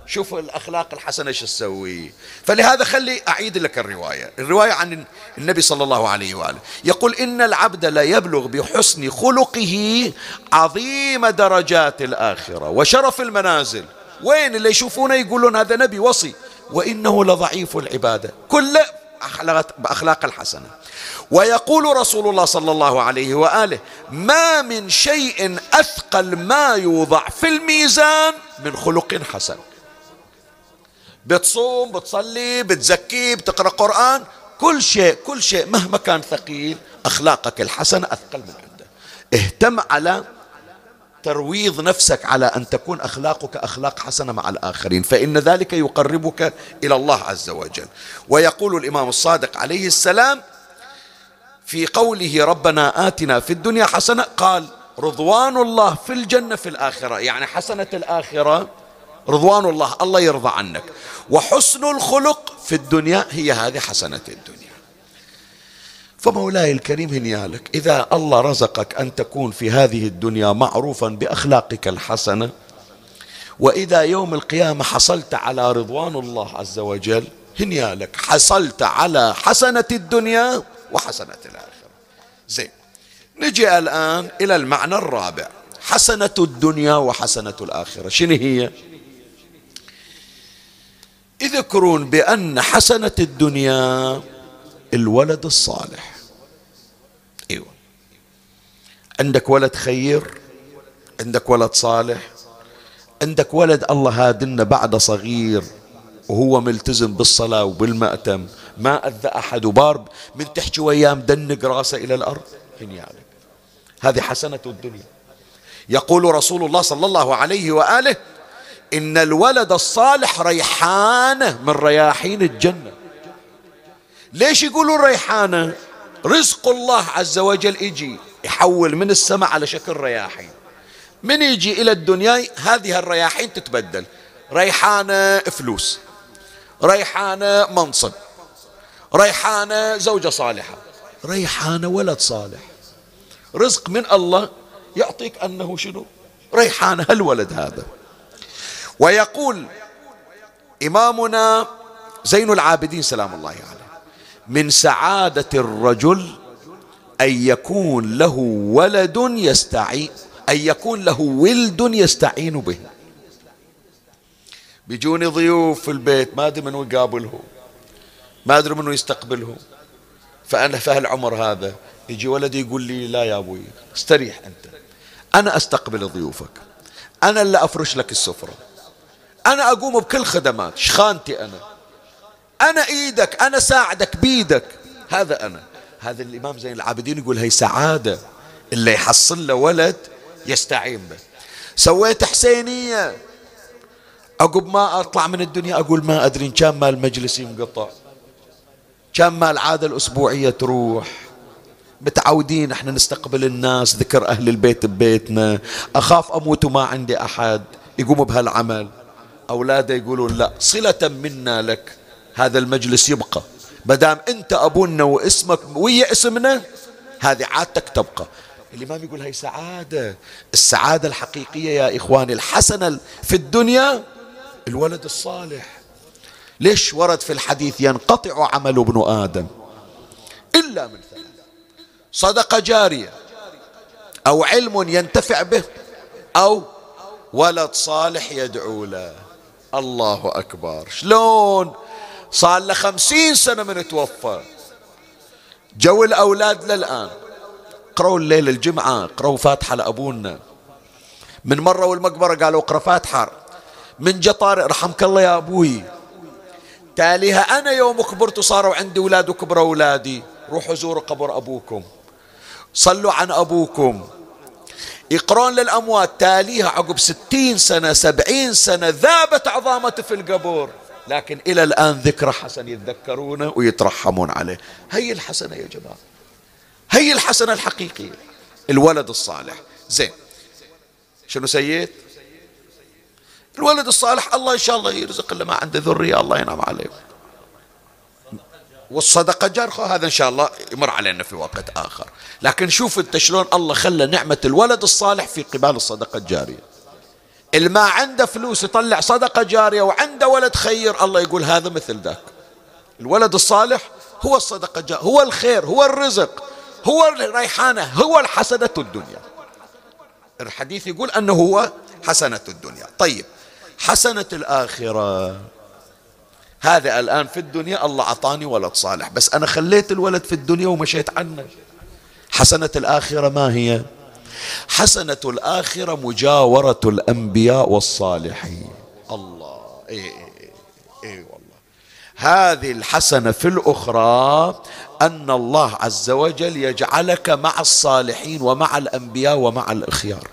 شوف الأخلاق الحسنة شو تسوي. فلهذا خلي أعيد لك الرواية. الرواية عن النبي صلى الله عليه وآله. يقول إن العبد لا يبلغ بحسن خلقه عظيم درجات الآخرة. وشرف المنازل. وين اللي يشوفونه يقولون هذا نبي وصي. وإنه لضعيف العبادة. كل بأخلاق الحسنة. ويقول رسول الله صلى الله عليه وآله ما من شيء أثقل ما يوضع في الميزان من خلق حسن. بتصوم بتصلي بتزكي بتقرأ قرآن كل شيء كل شيء مهما كان ثقيل أخلاقك الحسنة أثقل من عنده اهتم على ترويض نفسك على أن تكون أخلاقك أخلاق حسنة مع الآخرين فإن ذلك يقربك إلى الله عز وجل. ويقول الإمام الصادق عليه السلام في قوله ربنا آتنا في الدنيا حسنة. قال رضوان الله في الجنة في الآخرة. يعني حسنة الآخرة رضوان الله الله يرضى عنك. وحسن الخلق في الدنيا هي هذه حسنة الدنيا. فمولاي الكريم هنيالك إذا الله رزقك أن تكون في هذه الدنيا معروفا بأخلاقك الحسنة وإذا يوم القيامة حصلت على رضوان الله عز وجل هنيالك حصلت على حسنة الدنيا وحسنة الآخرة. زين نجي الآن إلى المعنى الرابع حسنة الدنيا وحسنة الآخرة. شنو هي؟ يذكرون بأن حسنة الدنيا الولد الصالح. إيوه. عندك ولد خير عندك ولد صالح عندك ولد الله هادنا بعد صغير وهو ملتزم بالصلاة وبالمأتم. ما أذى أحد وبارب من تحكي وياه مدنق راسه إلى الأرض يعني هذه حسنة الدنيا. يقول رسول الله صلى الله عليه وآله إن الولد الصالح ريحانة من رياحين الجنة. ليش يقولون ريحانة؟ رزق الله عز وجل يجي يحول من السماء على شكل رياحين من يجي إلى الدنيا هذه الرياحين تتبدل. ريحانة فلوس. ريحانة منصب. ريحانة زوجة صالحة. ريحانة ولد صالح. رزق من الله يعطيك أنه شنو؟ ريحانة هالولد هذا. ويقول إمامنا زين العابدين سلام الله عليه. يعني من سعادة الرجل أن يكون له ولد يستعين أن يكون له ولد يستعين به. بيجوني ضيوف في البيت ما أدري منو يقابلهم ما أدري منو يستقبلهم فأنا في هالعمر هذا يجي ولدي يقول لي لا يا أبوي استريح أنت. أنا أستقبل ضيوفك. أنا اللي أفرش لك السفرة. أنا أقوم بكل خدمات شخانتي أنا. أنا إيدك أنا ساعدك بيدك. هذا أنا. هذا الإمام زين العابدين يقول هي سعادة. اللي يحصل له ولد يستعين به. سويت حسينية. عقب ما أطلع من الدنيا أقول ما أدري إن كان مال المجلس ينقطع. كان مال العاده الأسبوعية تروح. متعودين إحنا نستقبل الناس ذكر أهل البيت ببيتنا. أخاف أموت وما عندي أحد. يقوم بهالعمل. اولاده يقولون لا صلة منا لك هذا المجلس يبقى. مدام أنت أبونا واسمك ويا اسمنا هذه عادتك تبقى. الإمام يقول هي سعادة السعادة الحقيقية يا إخواني الحسنة في الدنيا الولد الصالح. ليش ورد في الحديث ينقطع عمل ابن آدم؟ إلا من ثلاث صدقة جارية أو علم ينتفع به أو ولد صالح يدعو له. الله أكبر. شلون؟ صار له خمسين سنة من توفى. جو الأولاد للآن. قروا الليل الجمعة قروا فاتحة لأبونا. من مرة والمقبرة قالوا اقرأ فاتحة. من جطار رحمك الله يا أبوي. تاليها أنا يوم كبرت وصاروا عندي أولاد وكبروا أولادي. روحوا زوروا قبر أبوكم. صلوا عن أبوكم. يقرون للأموات تاليها عقب ستين سنة سبعين سنة ذابت عظامته في القبور. لكن إلى الآن ذكرى حسن يتذكرونه ويترحمون عليه. هي الحسنة يا جماعة. هي الحسنة الحقيقية. الولد الصالح. زين. شنو سيد؟ الولد الصالح الله إن شاء الله يرزق اللي ما عنده ذرية الله ينعم عليه. والصدقة جارخة هذا إن شاء الله يمر علينا في وقت آخر. لكن شوف أنت شلون الله خلى نعمة الولد الصالح في قبال الصدقة الجارية. اللي ما عنده فلوس يطلع صدقة جارية وعنده ولد خير الله يقول هذا مثل ذاك. الولد الصالح هو الصدقة الجارية هو الخير هو الرزق هو الريحانة هو الحسنة الدنيا. الحديث يقول أنه هو حسنة الدنيا. طيب حسنة الآخرة. هذا الآن في الدنيا الله أعطاني ولد صالح بس أنا خليت الولد في الدنيا ومشيت عنه. حسنة الآخرة ما هي؟ حسنة الآخرة مجاورة الأنبياء والصالحين. الله إيه إيه إيه, إيه والله. هذه الحسنة في الأخرى أن الله عز وجل يجعلك مع الصالحين ومع الأنبياء ومع الأخيار.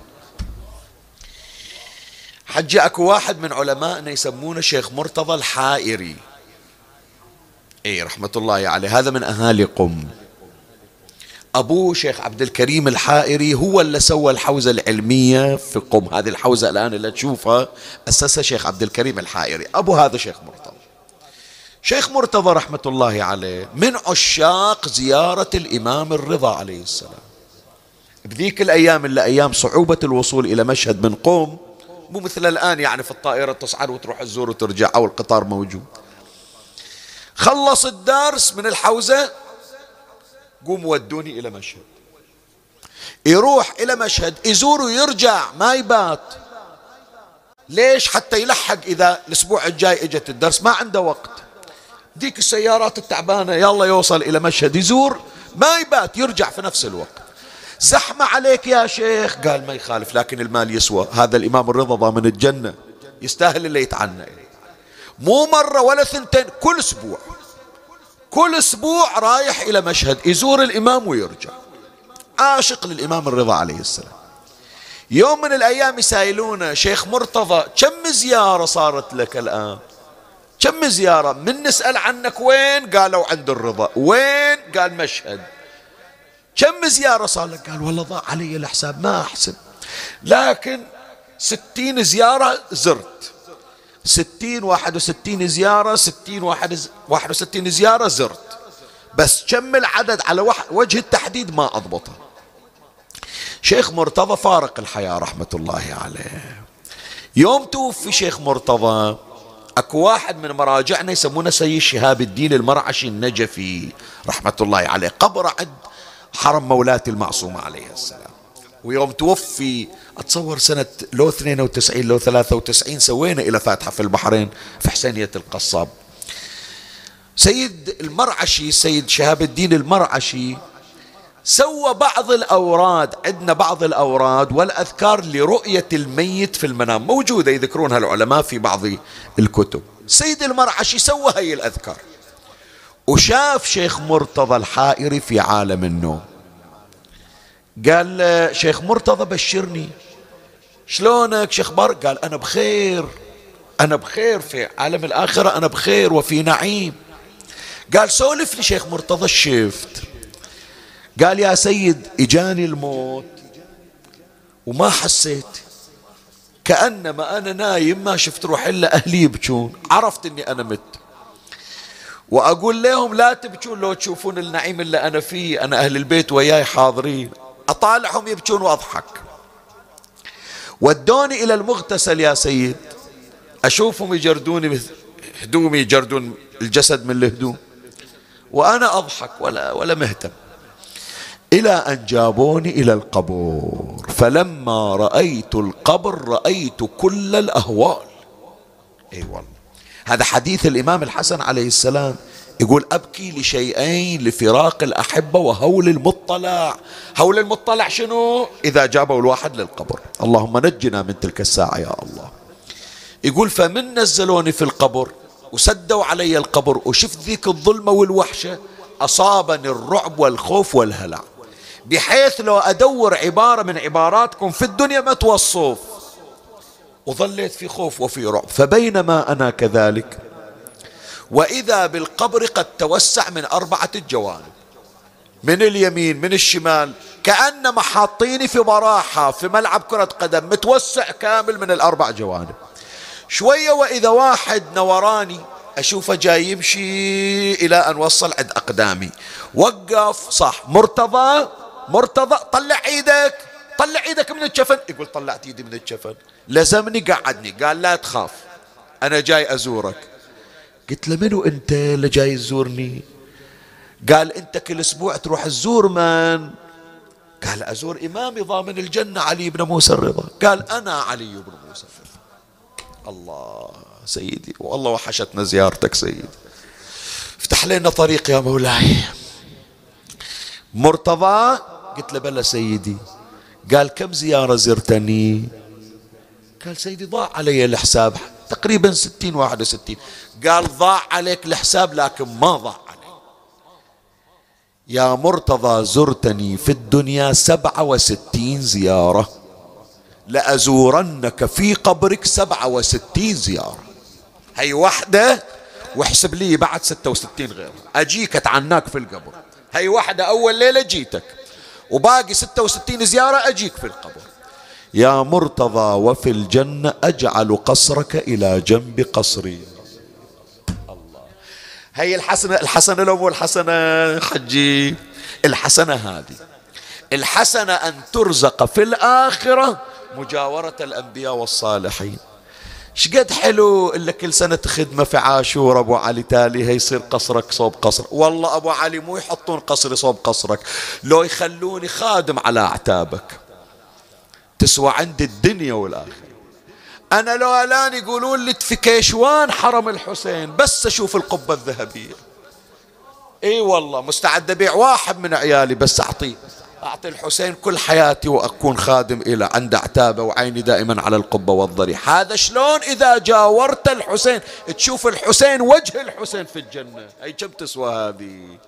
حجي أكو واحد من علمائنا يسمونه شيخ مرتضى الحائري. إي رحمة الله عليه. هذا من أهالي قم. أبوه شيخ عبد الكريم الحائري هو اللي سوى الحوزة العلمية في قم. هذه الحوزة الآن اللي تشوفها أسسها شيخ عبد الكريم الحائري. أبو هذا شيخ مرتضى. شيخ مرتضى رحمة الله عليه من عشاق زيارة الإمام الرضا عليه السلام. بذيك الأيام اللي أيام صعوبة الوصول إلى مشهد من قم مو مثل الآن يعني في الطائرة تصعد وتروح تزور وترجع أو القطار موجود. خلص الدرس من الحوزة قوم ودوني إلى مشهد. يروح إلى مشهد يزور ويرجع ما يبات. ليش؟ حتى يلحق إذا الأسبوع الجاي إجت الدرس ما عنده وقت. ديك السيارات التعبانة يلا يوصل إلى مشهد يزور ما يبات يرجع في نفس الوقت. زحمة عليك يا شيخ. قال ما يخالف لكن المال يسوى. هذا الإمام الرضا ضامن الجنة. يستاهل اللي يتعنى. مو مرة ولا ثنتين كل أسبوع. كل أسبوع رايح إلى مشهد يزور الإمام ويرجع. عاشق للإمام الرضا عليه السلام. يوم من الأيام يسائلونه شيخ مرتضى كم زيارة صارت لك الآن؟ كم زيارة؟ من نسأل عنك وين؟ قالوا عند الرضا. وين؟ قال مشهد. كم زيارة صار لك؟ قال والله ضاع علي الحساب ما أحسب لكن ستين زيارة زرت. ستين واحد وستين زيارة ستين واحد, واحد وستين زيارة زرت. بس كم العدد على وجه التحديد ما أضبطها شيخ مرتضى فارق الحياة رحمة الله عليه. يوم توفي شيخ مرتضى أكو واحد من مراجعنا يسمونه سيد شهاب الدين المرعشي النجفي رحمة الله عليه. قبر عند حرم مولاتي المعصومة عليه السلام. ويوم توفي أتصور سنة لو 92 لو 93 سوينا إلى فاتحة في البحرين في حسينية القصاب. سيد المرعشي سيد شهاب الدين المرعشي سوى بعض الأوراد عندنا بعض الأوراد والأذكار لرؤية الميت في المنام. موجودة يذكرونها العلماء في بعض الكتب. سيد المرعشي سوى هي الأذكار. وشاف شيخ مرتضى الحائري في عالم النوم. قال شيخ مرتضى بشرني. شلونك شيخ بر قال أنا بخير أنا بخير في عالم الآخرة أنا بخير وفي نعيم. قال سولف لي شيخ مرتضى الشفت قال يا سيد إجاني الموت وما حسيت. كأنما أنا نايم ما شفت روح إلا أهلي يبكون. عرفت أني أنا مت. وأقول لهم لا تبكون لو تشوفون النعيم اللي أنا فيه أنا أهل البيت وياي حاضرين. أطالعهم يبكون وأضحك. ودوني إلى المغتسل يا سيد. أشوفهم يجردوني هدومي يجردون الجسد من الهدوم. وأنا أضحك ولا ولا مهتم. إلى أن جابوني إلى القبور. فلما رأيت القبر رأيت كل الأهوال. أي أيوة والله. هذا حديث الإمام الحسن عليه السلام. يقول أبكي لشيئين لفراق الأحبة وهول المطلع. هول المطلع شنو؟ إذا جابوا الواحد للقبر. اللهم نجنا من تلك الساعة يا الله. يقول فمن نزلوني في القبر؟ وسدوا علي القبر. وشفت ذيك الظلمة والوحشة؟ أصابني الرعب والخوف والهلع. بحيث لو أدور عبارة من عباراتكم في الدنيا ما توصف وظليت في خوف وفي رعب. فبينما أنا كذلك وإذا بالقبر قد توسع من أربعة الجوانب من اليمين من الشمال كأنما حاطيني في براحة في ملعب كرة قدم متوسع كامل من الأربع جوانب. شوية وإذا واحد نوراني أشوفه جاي يمشي إلى أن وصل عند أقدامي. وقف صح. مرتضى مرتضى طلع إيدك طلع إيدك من الجفن. يقول طلعت إيدي من الجفن. لزمني قعدني. قال لا تخاف أنا جاي أزورك. قلت له منو أنت اللي جاي تزورني؟ قال أنت كل أسبوع تروح تزور من؟ قال أزور إمامي ضامن الجنة علي بن موسى الرضا. قال أنا علي بن موسى الرضا. الله سيدي والله وحشتنا زيارتك سيدي. افتح لنا طريق يا مولاي. مرتضى قلت له بلى سيدي. قال كم زيارة زرتني؟ قال سيدي ضاع علي الحساب تقريبا ستين واحد وستين. قال ضاع عليك الحساب لكن ما ضاع علي يا مرتضى زرتني في الدنيا سبعة وستين زيارة. لأزورنك في قبرك سبعة وستين زيارة. هي واحدة واحسب لي بعد ستة وستين غيرها أجيك أتعناك في القبر. هي واحدة أول ليلة جيتك. وباقي ستة وستين زيارة أجيك في القبر. يا مرتضى وفي الجنة أجعل قصرك إلى جنب قصري. الله. هي الحسنة الحسنة لو مو الحسنة حجي. الحسنة هذه الحسنة أن ترزق في الآخرة مجاورة الأنبياء والصالحين. شقد حلو إلا كل سنة خدمة في عاشور ابو علي تالي هي يصير قصرك صوب قصر. والله أبو علي مو يحطون قصري صوب قصرك لو يخلوني خادم على أعتابك. تسوى عندي الدنيا والآخرة. أنا لو الآن يقولون لي في كيشوان حرم الحسين بس أشوف القبة الذهبية. إي والله مستعد أبيع واحد من عيالي بس اعطيه أعطي الحسين كل حياتي وأكون خادم إلى عند عتابة وعيني دائما على القبة والضريح. هذا شلون إذا جاورت الحسين؟ تشوف الحسين وجه الحسين في الجنة. أي كم تسوى هذه؟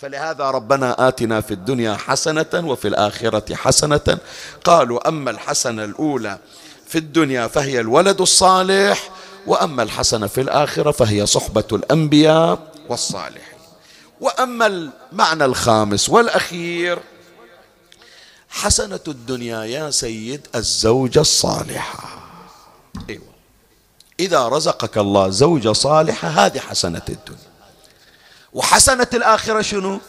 فلهذا ربنا آتنا في الدنيا حسنة وفي الآخرة حسنة. قالوا أما الحسنة الأولى في الدنيا فهي الولد الصالح وأما الحسنة في الآخرة فهي صحبة الأنبياء والصالحين. وأما المعنى الخامس والأخير حسنة الدنيا يا سيد الزوجة الصالحة. أيوة. إذا رزقك الله زوجة صالحة هذه حسنة الدنيا. وحسنة الآخرة شنو؟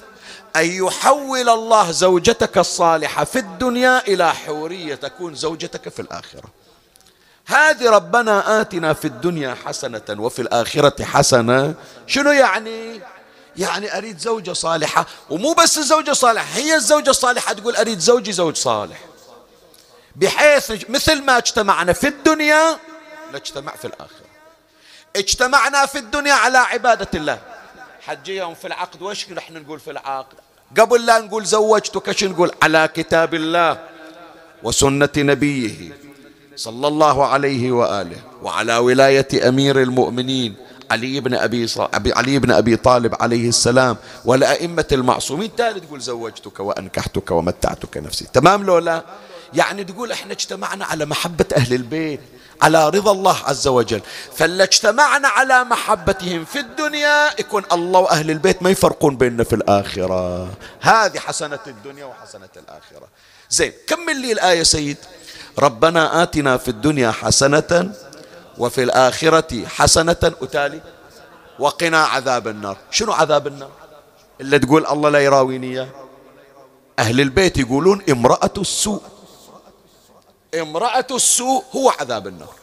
أن يحول الله زوجتك الصالحة في الدنيا إلى حورية تكون زوجتك في الآخرة. هذه ربنا آتنا في الدنيا حسنة وفي الآخرة حسنة. شنو يعني؟ يعني أريد زوجة صالحة ومو بس الزوجة صالحة هي الزوجة الصالحة تقول أريد زوجي زوج صالح. بحيث مثل ما اجتمعنا في الدنيا نجتمع في الآخرة. اجتمعنا في الدنيا على عبادة الله. حج يوم في العقد. وش نحن نقول في العقد؟ قبل لا نقول زوجتك إيش نقول؟ على كتاب الله وسنة نبيه صلى الله عليه وآله وعلى ولاية أمير المؤمنين علي بن أبي, ص... علي بن أبي طالب عليه السلام والأئمة المعصومين. تالي تقول زوجتك وأنكحتك ومتعتك نفسي. تمام لو لا؟ يعني تقول إحنا اجتمعنا على محبة أهل البيت على رضا الله عز وجل. فلا اجتمعنا على محبتهم في الدنيا يكون الله وأهل البيت ما يفرقون بيننا في الآخرة. هذه حسنة الدنيا وحسنة الآخرة. زين كمل لي الآية سيد. ربنا آتنا في الدنيا حسنة وفي الآخرة حسنة. أتالي وقنا عذاب النار. شنو عذاب النار؟ اللي تقول الله لا يراويني أهل البيت يقولون امرأة السوء. امرأة السوء هو عذاب النار.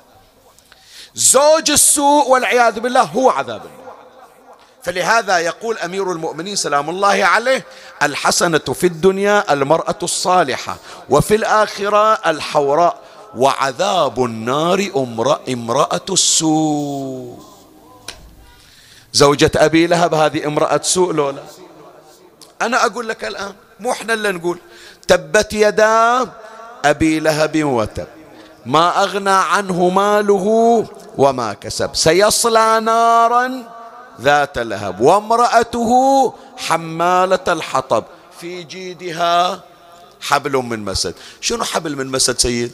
زوج السوء والعياذ بالله هو عذاب النار. فلهذا يقول أمير المؤمنين سلام الله عليه الحسنة في الدنيا المرأة الصالحة وفي الآخرة الحوراء وعذاب النار امرأة السوء. زوجة أبي لهب هذه امرأة سوء لولا. أنا أقول لك الآن مو إحنا اللي نقول. تبت يدا أبي لهب وتب. ما أغنى عنه ماله وما كسب. سيصلى نارا ذات لهب. وامرأته حمالة الحطب. في جيدها حبل من مسد. شنو حبل من مسد سيد؟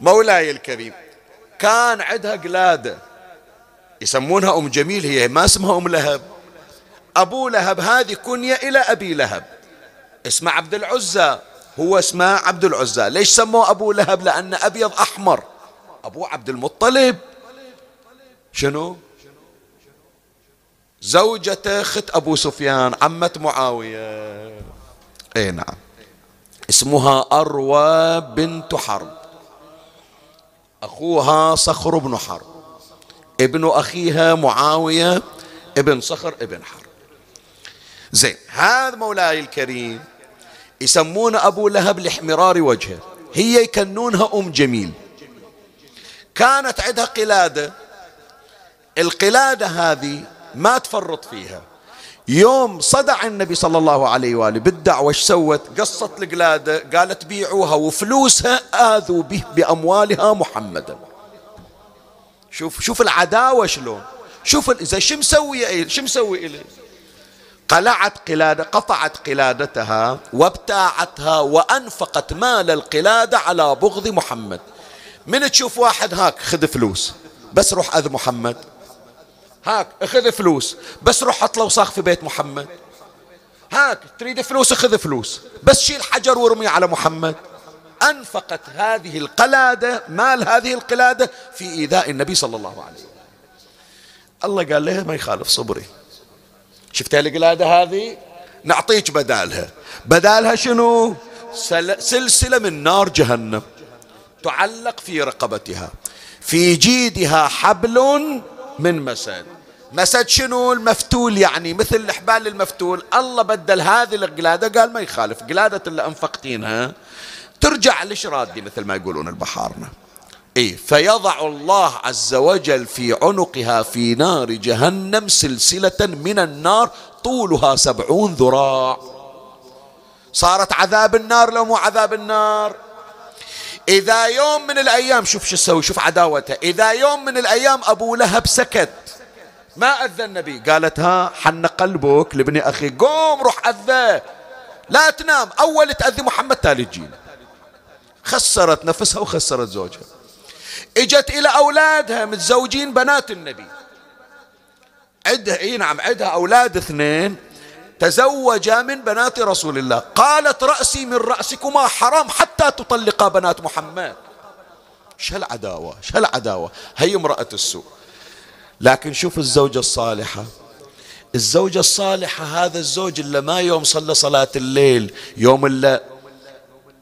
مولاي الكريم كان عندها قلادة. يسمونها أم جميل هي ما اسمها أم لهب. أبو لهب هذه كنية إلى أبي لهب. اسمه عبد العزى. هو اسمه عبد العزى. ليش سموه أبو لهب؟ لأن أبيض أحمر. أبو عبد المطلب. شنو؟ زوجة اخت أبو سفيان عمة معاوية. إي نعم. اسمها أروى بنت حرب. أخوها صخر بن حرب. ابن أخيها معاوية ابن صخر ابن حرب. زين هذا مولاي الكريم. يسمون أبو لهب لإحمرار وجهه. هي يكنونها أم جميل. كانت عندها قلادة. القلادة هذه ما تفرط فيها. يوم صدع النبي صلى الله عليه وآله بالدعوة إيش سوت؟ قصت القلادة قالت بيعوها وفلوسها آذوا به بأموالها محمدا. شوف شوف العداوة شلون. شوف إذا شو مسوي شو مسوي إليه قلعت قلادة قطعت قلادتها وابتاعتها وأنفقت مال القلادة على بغض محمد. من تشوف واحد هاك خذ فلوس بس روح أذ محمد. هاك اخذ فلوس بس روح حط له وساخ في بيت محمد. هاك تريد فلوس اخذ فلوس بس شيل حجر وارمي على محمد. أنفقت هذه القلادة مال هذه القلادة في إيذاء النبي صلى الله عليه وسلم. الله قال لها ما يخالف صبري. شفت القلادة هذه؟ نعطيك بدالها. بدالها شنو؟ سلسلة من نار جهنم. تعلق في رقبتها. في جيدها حبل من مسد. مسد شنو؟ المفتول يعني مثل الحبال المفتول. الله بدل هذه القلادة قال ما يخالف. قلادة اللي أنفقتينها ترجع لشرادي مثل ما يقولون البحارنا. إيه فيضع الله عز وجل في عنقها في نار جهنم سلسلة من النار طولها سبعون ذراع. صارت عذاب النار لو مو عذاب النار. إذا يوم من الأيام شوف شو تسوي شوف عداوته إذا يوم من الأيام أبو لهب سكت. ما أذى النبي. قالت ها حن قلبك لابن أخي قوم روح أذى لا تنام. أول تأذي محمد تالي تجينا. خسرت نفسها وخسرت زوجها. اجت إلى أولادها متزوجين بنات النبي. عدها اي نعم عدها أولاد اثنين تزوجا من بنات رسول الله. قالت رأسي من رأسكما حرام حتى تطلقا بنات محمد. إيش هالعداوة؟ إيش هالعداوة؟ هي امرأة السوء. لكن شوف الزوجة الصالحة. الزوجة الصالحة هذا الزوج اللي ما يوم صلى صلاة الليل يوم اللي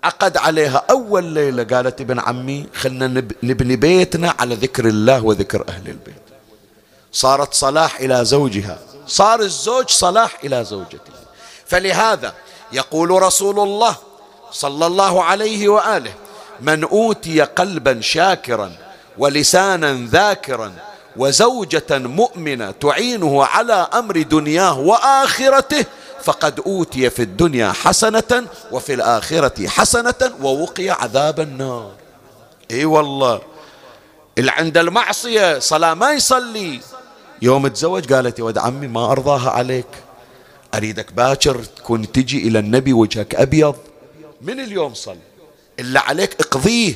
عقد عليها أول ليلة قالت ابن عمي خلنا نبني بيتنا على ذكر الله وذكر أهل البيت. صارت صلاح إلى زوجها. صار الزوج صلاح إلى زوجته. فلهذا يقول رسول الله صلى الله عليه وآله من أوتي قلبا شاكرا ولسانا ذاكرا وزوجة مؤمنة تعينه على أمر دنياه وآخرته فقد أوتي في الدنيا حسنة وفي الآخرة حسنة ووقي عذاب النار. إي والله. اللي عند المعصية صلاة ما يصلي. يوم تزوج قالت يا ولد عمي ما أرضاها عليك. أريدك باكر تكون تجي إلى النبي وجهك أبيض. من اليوم صل إلا عليك اقضيه.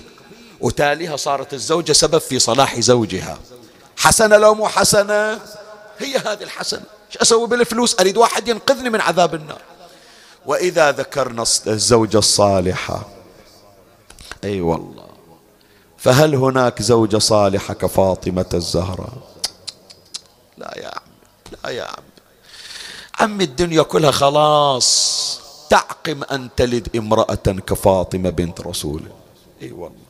وتاليها صارت الزوجة سبب في صلاح زوجها. حسنة لو مو حسنة هي هذه الحسنة. إيش أسوي بالفلوس؟ أريد واحد ينقذني من عذاب النار. وإذا ذكرنا الزوجة الصالحة أي أيوة والله. فهل هناك زوجة صالحة كفاطمة الزهراء؟ لا يا عم لا يا عم. عم الدنيا كلها خلاص. تعقم أن تلد امرأة كفاطمة بنت رسول. أي والله.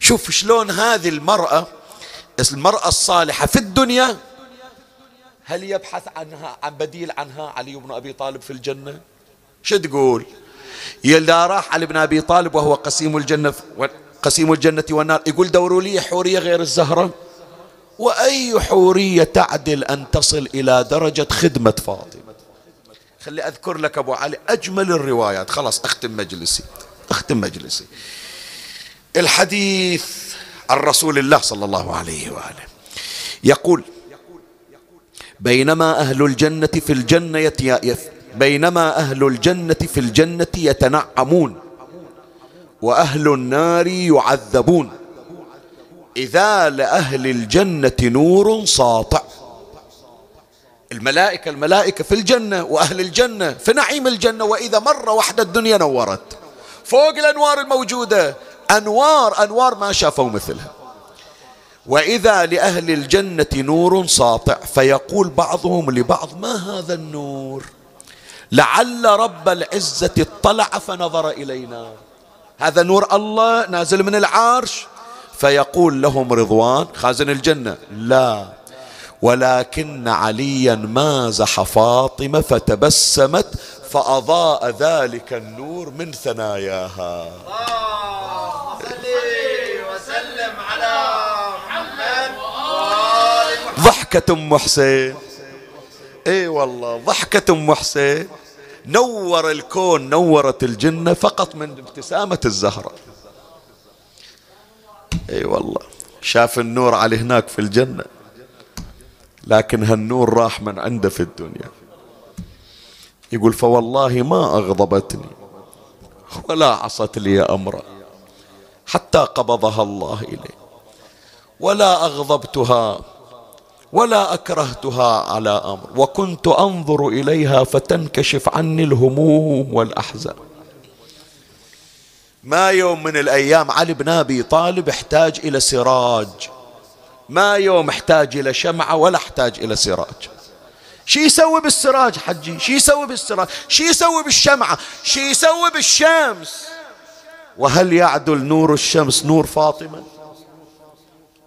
شوف شلون هذه المرأة المرأة الصالحة في الدنيا هل يبحث عنها عن بديل عنها علي بن أبي طالب في الجنة؟ شو تقول؟ يلا راح علي بن أبي طالب وهو قسيم الجنة قسيم الجنة والنار يقول دوروا لي حورية غير الزهرة. وأي حورية تعدل أن تصل إلى درجة خدمة فاطمة؟ خلي أذكر لك أبو علي أجمل الروايات. خلاص أختم مجلسي أختم مجلسي. الحديث عن رسول الله صلى الله عليه وآله. يقول بينما أهل الجنة في الجنة بينما أهل الجنة في الجنة يتنعمون وأهل النار يعذبون. إذا لأهل الجنة نور ساطع. الملائكة الملائكة في الجنة وأهل الجنة في نعيم الجنة. وإذا مرة واحدة الدنيا نورت. فوق الأنوار الموجودة أنوار أنوار ما شافوا مثلها. وإذا لأهل الجنة نور ساطع فيقول بعضهم لبعض ما هذا النور؟ لعل رب العزة اطلع فنظر إلينا. هذا نور الله نازل من العرش فيقول لهم رضوان خازن الجنة لا ولكن عليا مازح فاطمة فتبسمت فأضاء ذلك النور من ثناياها وسلم على محمد ضحكة أم حسين. إي والله ضحكة أم حسين. نور الكون نورت الجنة فقط من ابتسامة الزهرة. إي والله شاف النور على هناك في الجنة لكن هالنور راح من عنده في الدنيا. يقول فوالله ما أغضبتني ولا عصت لي أمرا حتى قبضها الله إليه ولا أغضبتها ولا أكرهتها على أمر. وكنت أنظر إليها فتنكشف عني الهموم والأحزان. ما يوم من الأيام علي بن أبي طالب احتاج إلى سراج. ما يوم احتاج إلى شمعة ولا احتاج إلى سراج. شي يسوي بالسراج حجي؟ شي يسوي بالسراج؟ شي يسوي بالشمعة؟ شي يسوي بالشمس؟ وهل يعدل نور الشمس نور فاطمة؟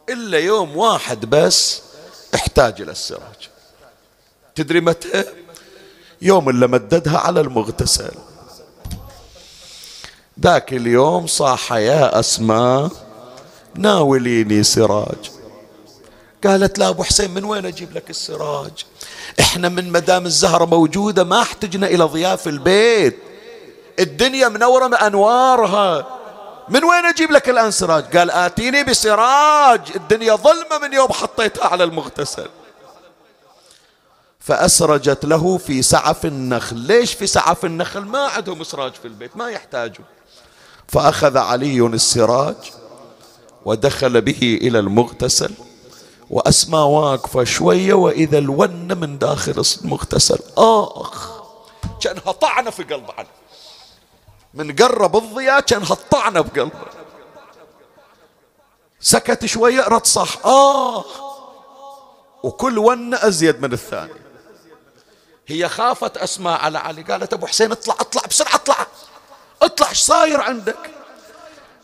إلا يوم واحد بس احتاج إلى السراج. تدري متى؟ يوم اللي مددها على المغتسل. ذاك اليوم صاح يا أسماء ناوليني سراج. قالت لا أبو حسين من وين أجيب لك السراج؟ إحنا من مدام الزهرة موجودة ما احتجنا إلى ضياف البيت. الدنيا منورة بأنوارها. من وين أجيب لك الآن سراج؟ قال آتيني بسراج. الدنيا ظلمة من يوم حطيتها على المغتسل. فأسرجت له في سعف النخل. ليش في سعف النخل؟ ما عندهم سراج في البيت ما يحتاجوا. فأخذ علي السراج ودخل به إلى المغتسل وأسمى واقفة شوية وإذا الونة من داخل المغتسل آخ كأنها طعنة في قلب علي من قرب الضياء كانها طعنة بقلبه. سكت شوية رد صح آه. وكل ونة أزيد من الثاني. هي خافت أسماء على علي. قالت أبو حسين اطلع اطلع بسرعة اطلع. اطلع إيش صاير عندك؟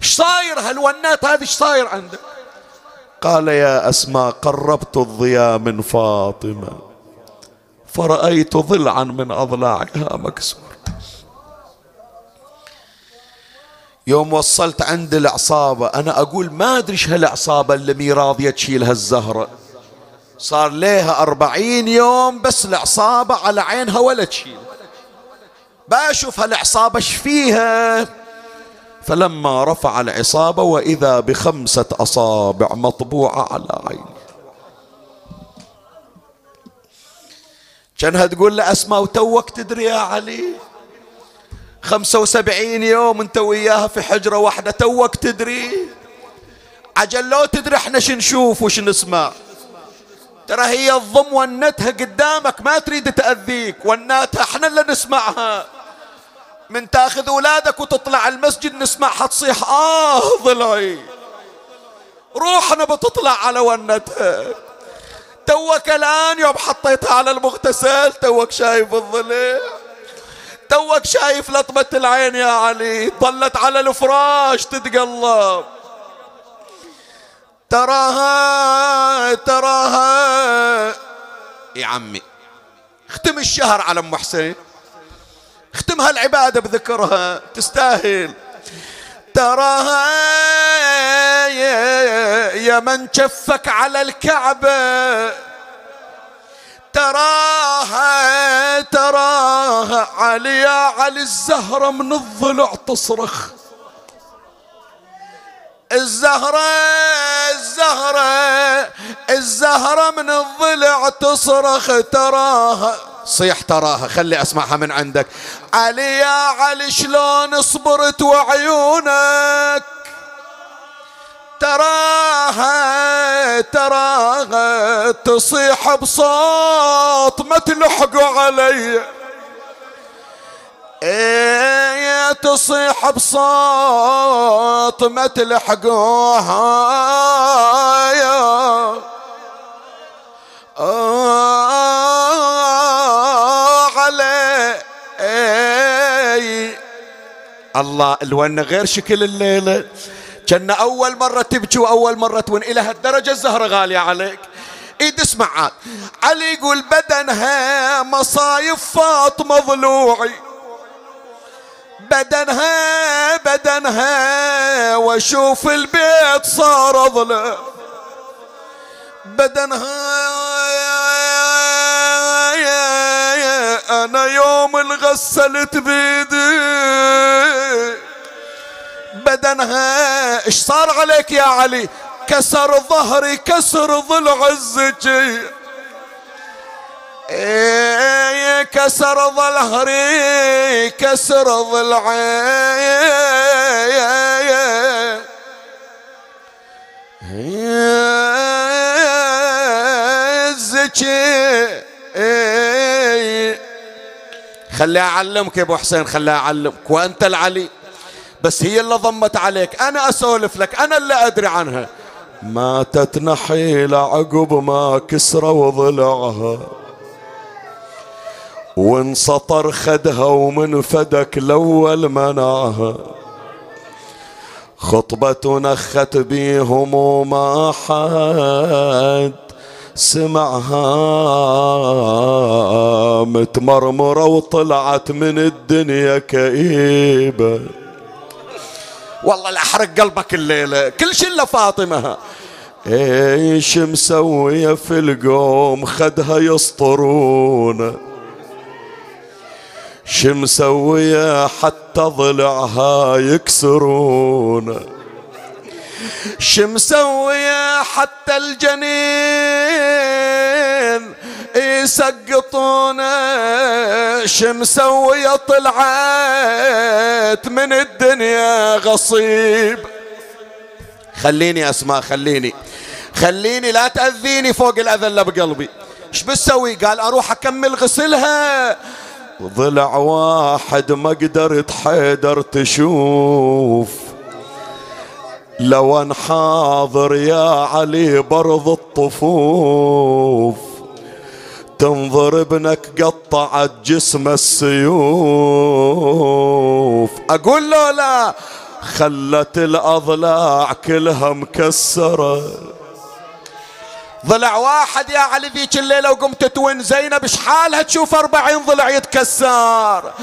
إيش صاير هالونات هذه؟ إيش صاير عندك؟ قال يا أسماء قربت الضياء من فاطمة. فرأيت ضلعا من أضلاعها مكسور يوم وصلت عند العصابة أنا أقول ما أدري إيش هالعصابة اللي مي راضية تشيل هالزهرة. صار ليها أربعين يوم بس العصابة على عينها ولا تشيل. بشوف هالعصابة إيش فيها. فلما رفع العصابة وإذا بخمسة أصابع مطبوعة على عينه كانها تقول له أسماء وتوك تدري يا علي؟ خمسة وسبعين يوم انت وياها في حجرة واحدة توك تدري. عجل لو تدري إحنا شو نشوف وش نسمع. ترى هي الضم ونتها قدامك ما تريد تأذيك وناتها إحنا اللي نسمعها. من تاخذ اولادك وتطلع المسجد نسمعها تصيح آه ضلعي روحنا بتطلع على ونتها. توك الآن يوم حطيتها على المغتسل توك شايف الضلع توك شايف لطمة العين يا علي. ظلت على الفراش تتقلب. تراها تراها. يا عمي اختم الشهر على أم حسين. اختم هالعبادة بذكرها. تستاهل. تراها يا من شفك على الكعبة. تراها تراها. علي يا علي الزهرة من الضلع تصرخ. الزهرة الزهرة الزهرة من الضلع تصرخ. تراها. صيح تراها خلي أسمعها من عندك. علي يا علي شلون صبرت وعيونك؟ تراها تراها تصيح بصوت ما تلحقوا علي. إيه تصيح بصوت ما تلحقوها يا علي. الله الون غير شكل الليلة. كان أول مرة تبكي وأول مرة تون إلى هالدرجة الزهرة غالية عليك. إيد اسمع عاد. علي يقول بدنها مصايف فاطمة ضلوعي. بدنها بدنها وأشوف البيت صار ضلع بدنها أنا يوم انغسلت بيدي بدنها. إيش صار عليك يا علي؟ كسر ظهري كسر ضلع الزكي إيه كسر ظهري كسر ضلعي الزكي خلي اعلمك يا أبو حسين خلي اعلمك وأنت العلي بس هي اللي ضمت عليك. أنا أسولف لك أنا اللي أدري عنها. ماتت نحيلة عقب ما كسروا ضلعها وانسطر خدها ومن فدك الأول منعها خطبة نخت بيهم وما حد سمعها. متمرمرة وطلعت من الدنيا كئيبة. والله لاحرق قلبك الليلة. كل شي إلا فاطمة. إيش مسوية في القوم؟ خدها يسطرون. شو مسوية حتى ضلعها يكسرون. شو مسوية حتى الجنين يسقطونه شمسوية طلعت من الدنيا غصيب. خليني أسمع خليني خليني لا تأذيني فوق الأذى اللي بقلبي. إيش بتسوي؟ قال أروح أكمل غسلها. ضلع واحد ما قدرت حيدر تشوف. لو ان حاضر يا علي برض الطفوف. تنظر ابنك قطعت جسم السيوف. أقول له لا خلت الأضلاع كلها مكسرة. ضلع واحد يا علي ذيك الليلة وقمت توين زينب إيش حالها؟ تشوف أربعين ضلع يتكسر.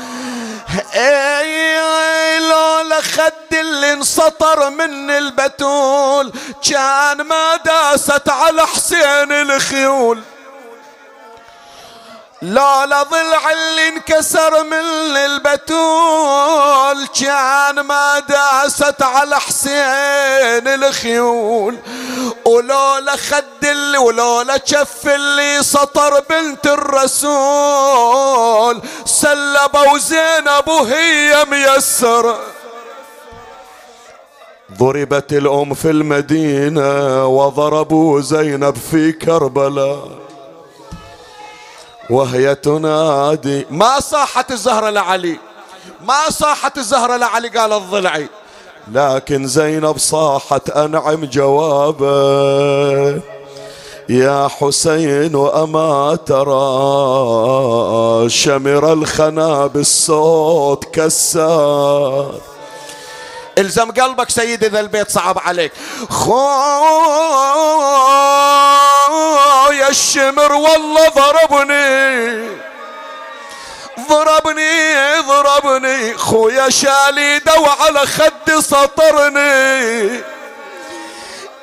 لولا خد اللي انسطر من البتول كان ما داست على حسين الخيول. لولا ضلع اللي انكسر من البتول كان ما داست على حسين الخيول. ولولا خد اللي ولولا شف اللي سطر بنت الرسول. سلبوا زينب وهي ميسرة ضربت الأم في المدينة وضربوا زينب في كربلاء. وهي تنادي ما صاحت الزهرة لعلي ما صاحت الزهرة لعلي قال الضلعي. لكن زينب صاحت أنعم جوابه يا حسين أما ترى شمر الخنا بالصوت كسار إلزم قلبك سيدي ذا البيت صعب عليك. خو يا الشمر والله ضربني. ضربني ضربني. خويا شالي دو على خدي سطرني.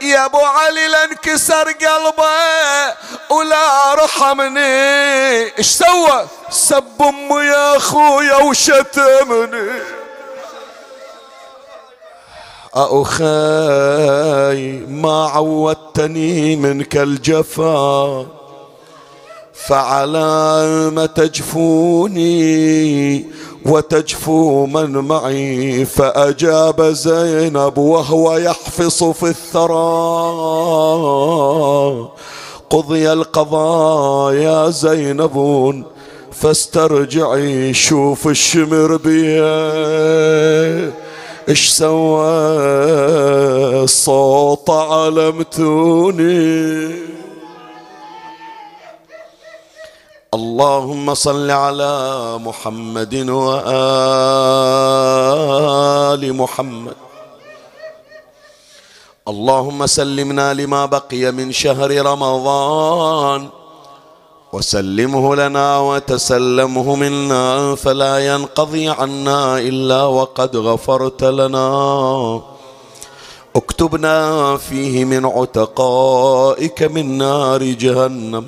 يا أبو علي لانكسر قلبه ولا رحمني. إيش سوى؟ سب أمي يا اخويا وشتمني. أخي ما عودتني منك الجفا فعلى ما تجفوني وتجفو من معي فأجاب زينب وهو يحفص في الثرى. قضي القضاء يا زينب فاسترجعي شوف الشمر بيه إيش سوى الصوت علمتوني اللهم صل على محمد وآل محمد. اللهم سلمنا لما بقي من شهر رمضان. وسلمه لنا وتسلمه منا فلا ينقضي عنا إلا وقد غفرت لنا. اكتبنا فيه من عتقائك من نار جهنم.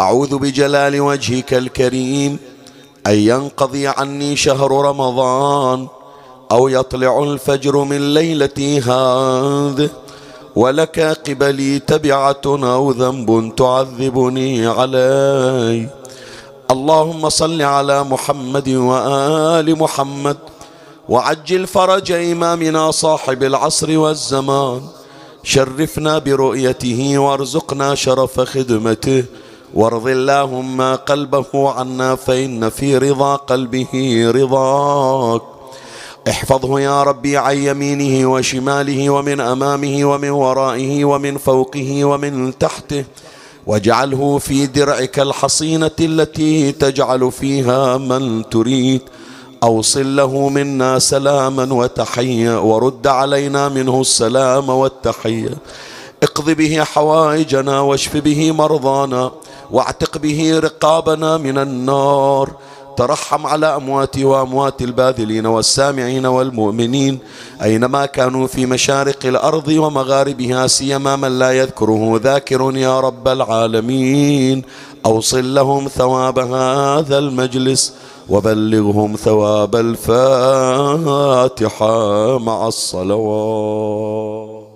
أعوذ بجلال وجهك الكريم أن ينقضي عني شهر رمضان أو يطلع الفجر من ليلتي هذه. ولك قبلي تبعة أو ذنب تعذبني علي. اللهم صل على محمد وآل محمد وعجل فرج إمامنا صاحب العصر والزمان. شرفنا برؤيته وارزقنا شرف خدمته. وارض اللهم قلبه عنا فإن في رضا قلبه رضاك. احفظه يا ربي عن يمينه وشماله ومن أمامه ومن ورائه ومن فوقه ومن تحته واجعله في درعك الحصينة التي تجعل فيها من تريد. أوصل له منا سلاما وتحية ورد علينا منه السلام والتحية. اقض به حوائجنا واشف به مرضانا واعتق به رقابنا من النار. ترحم على أمواتي وأموات الباذلين والسامعين والمؤمنين أينما كانوا في مشارق الأرض ومغاربها سيما من لا يذكره ذاكر يا رب العالمين. أوصل لهم ثواب هذا المجلس وبلغهم ثواب الفاتحة مع الصلوات.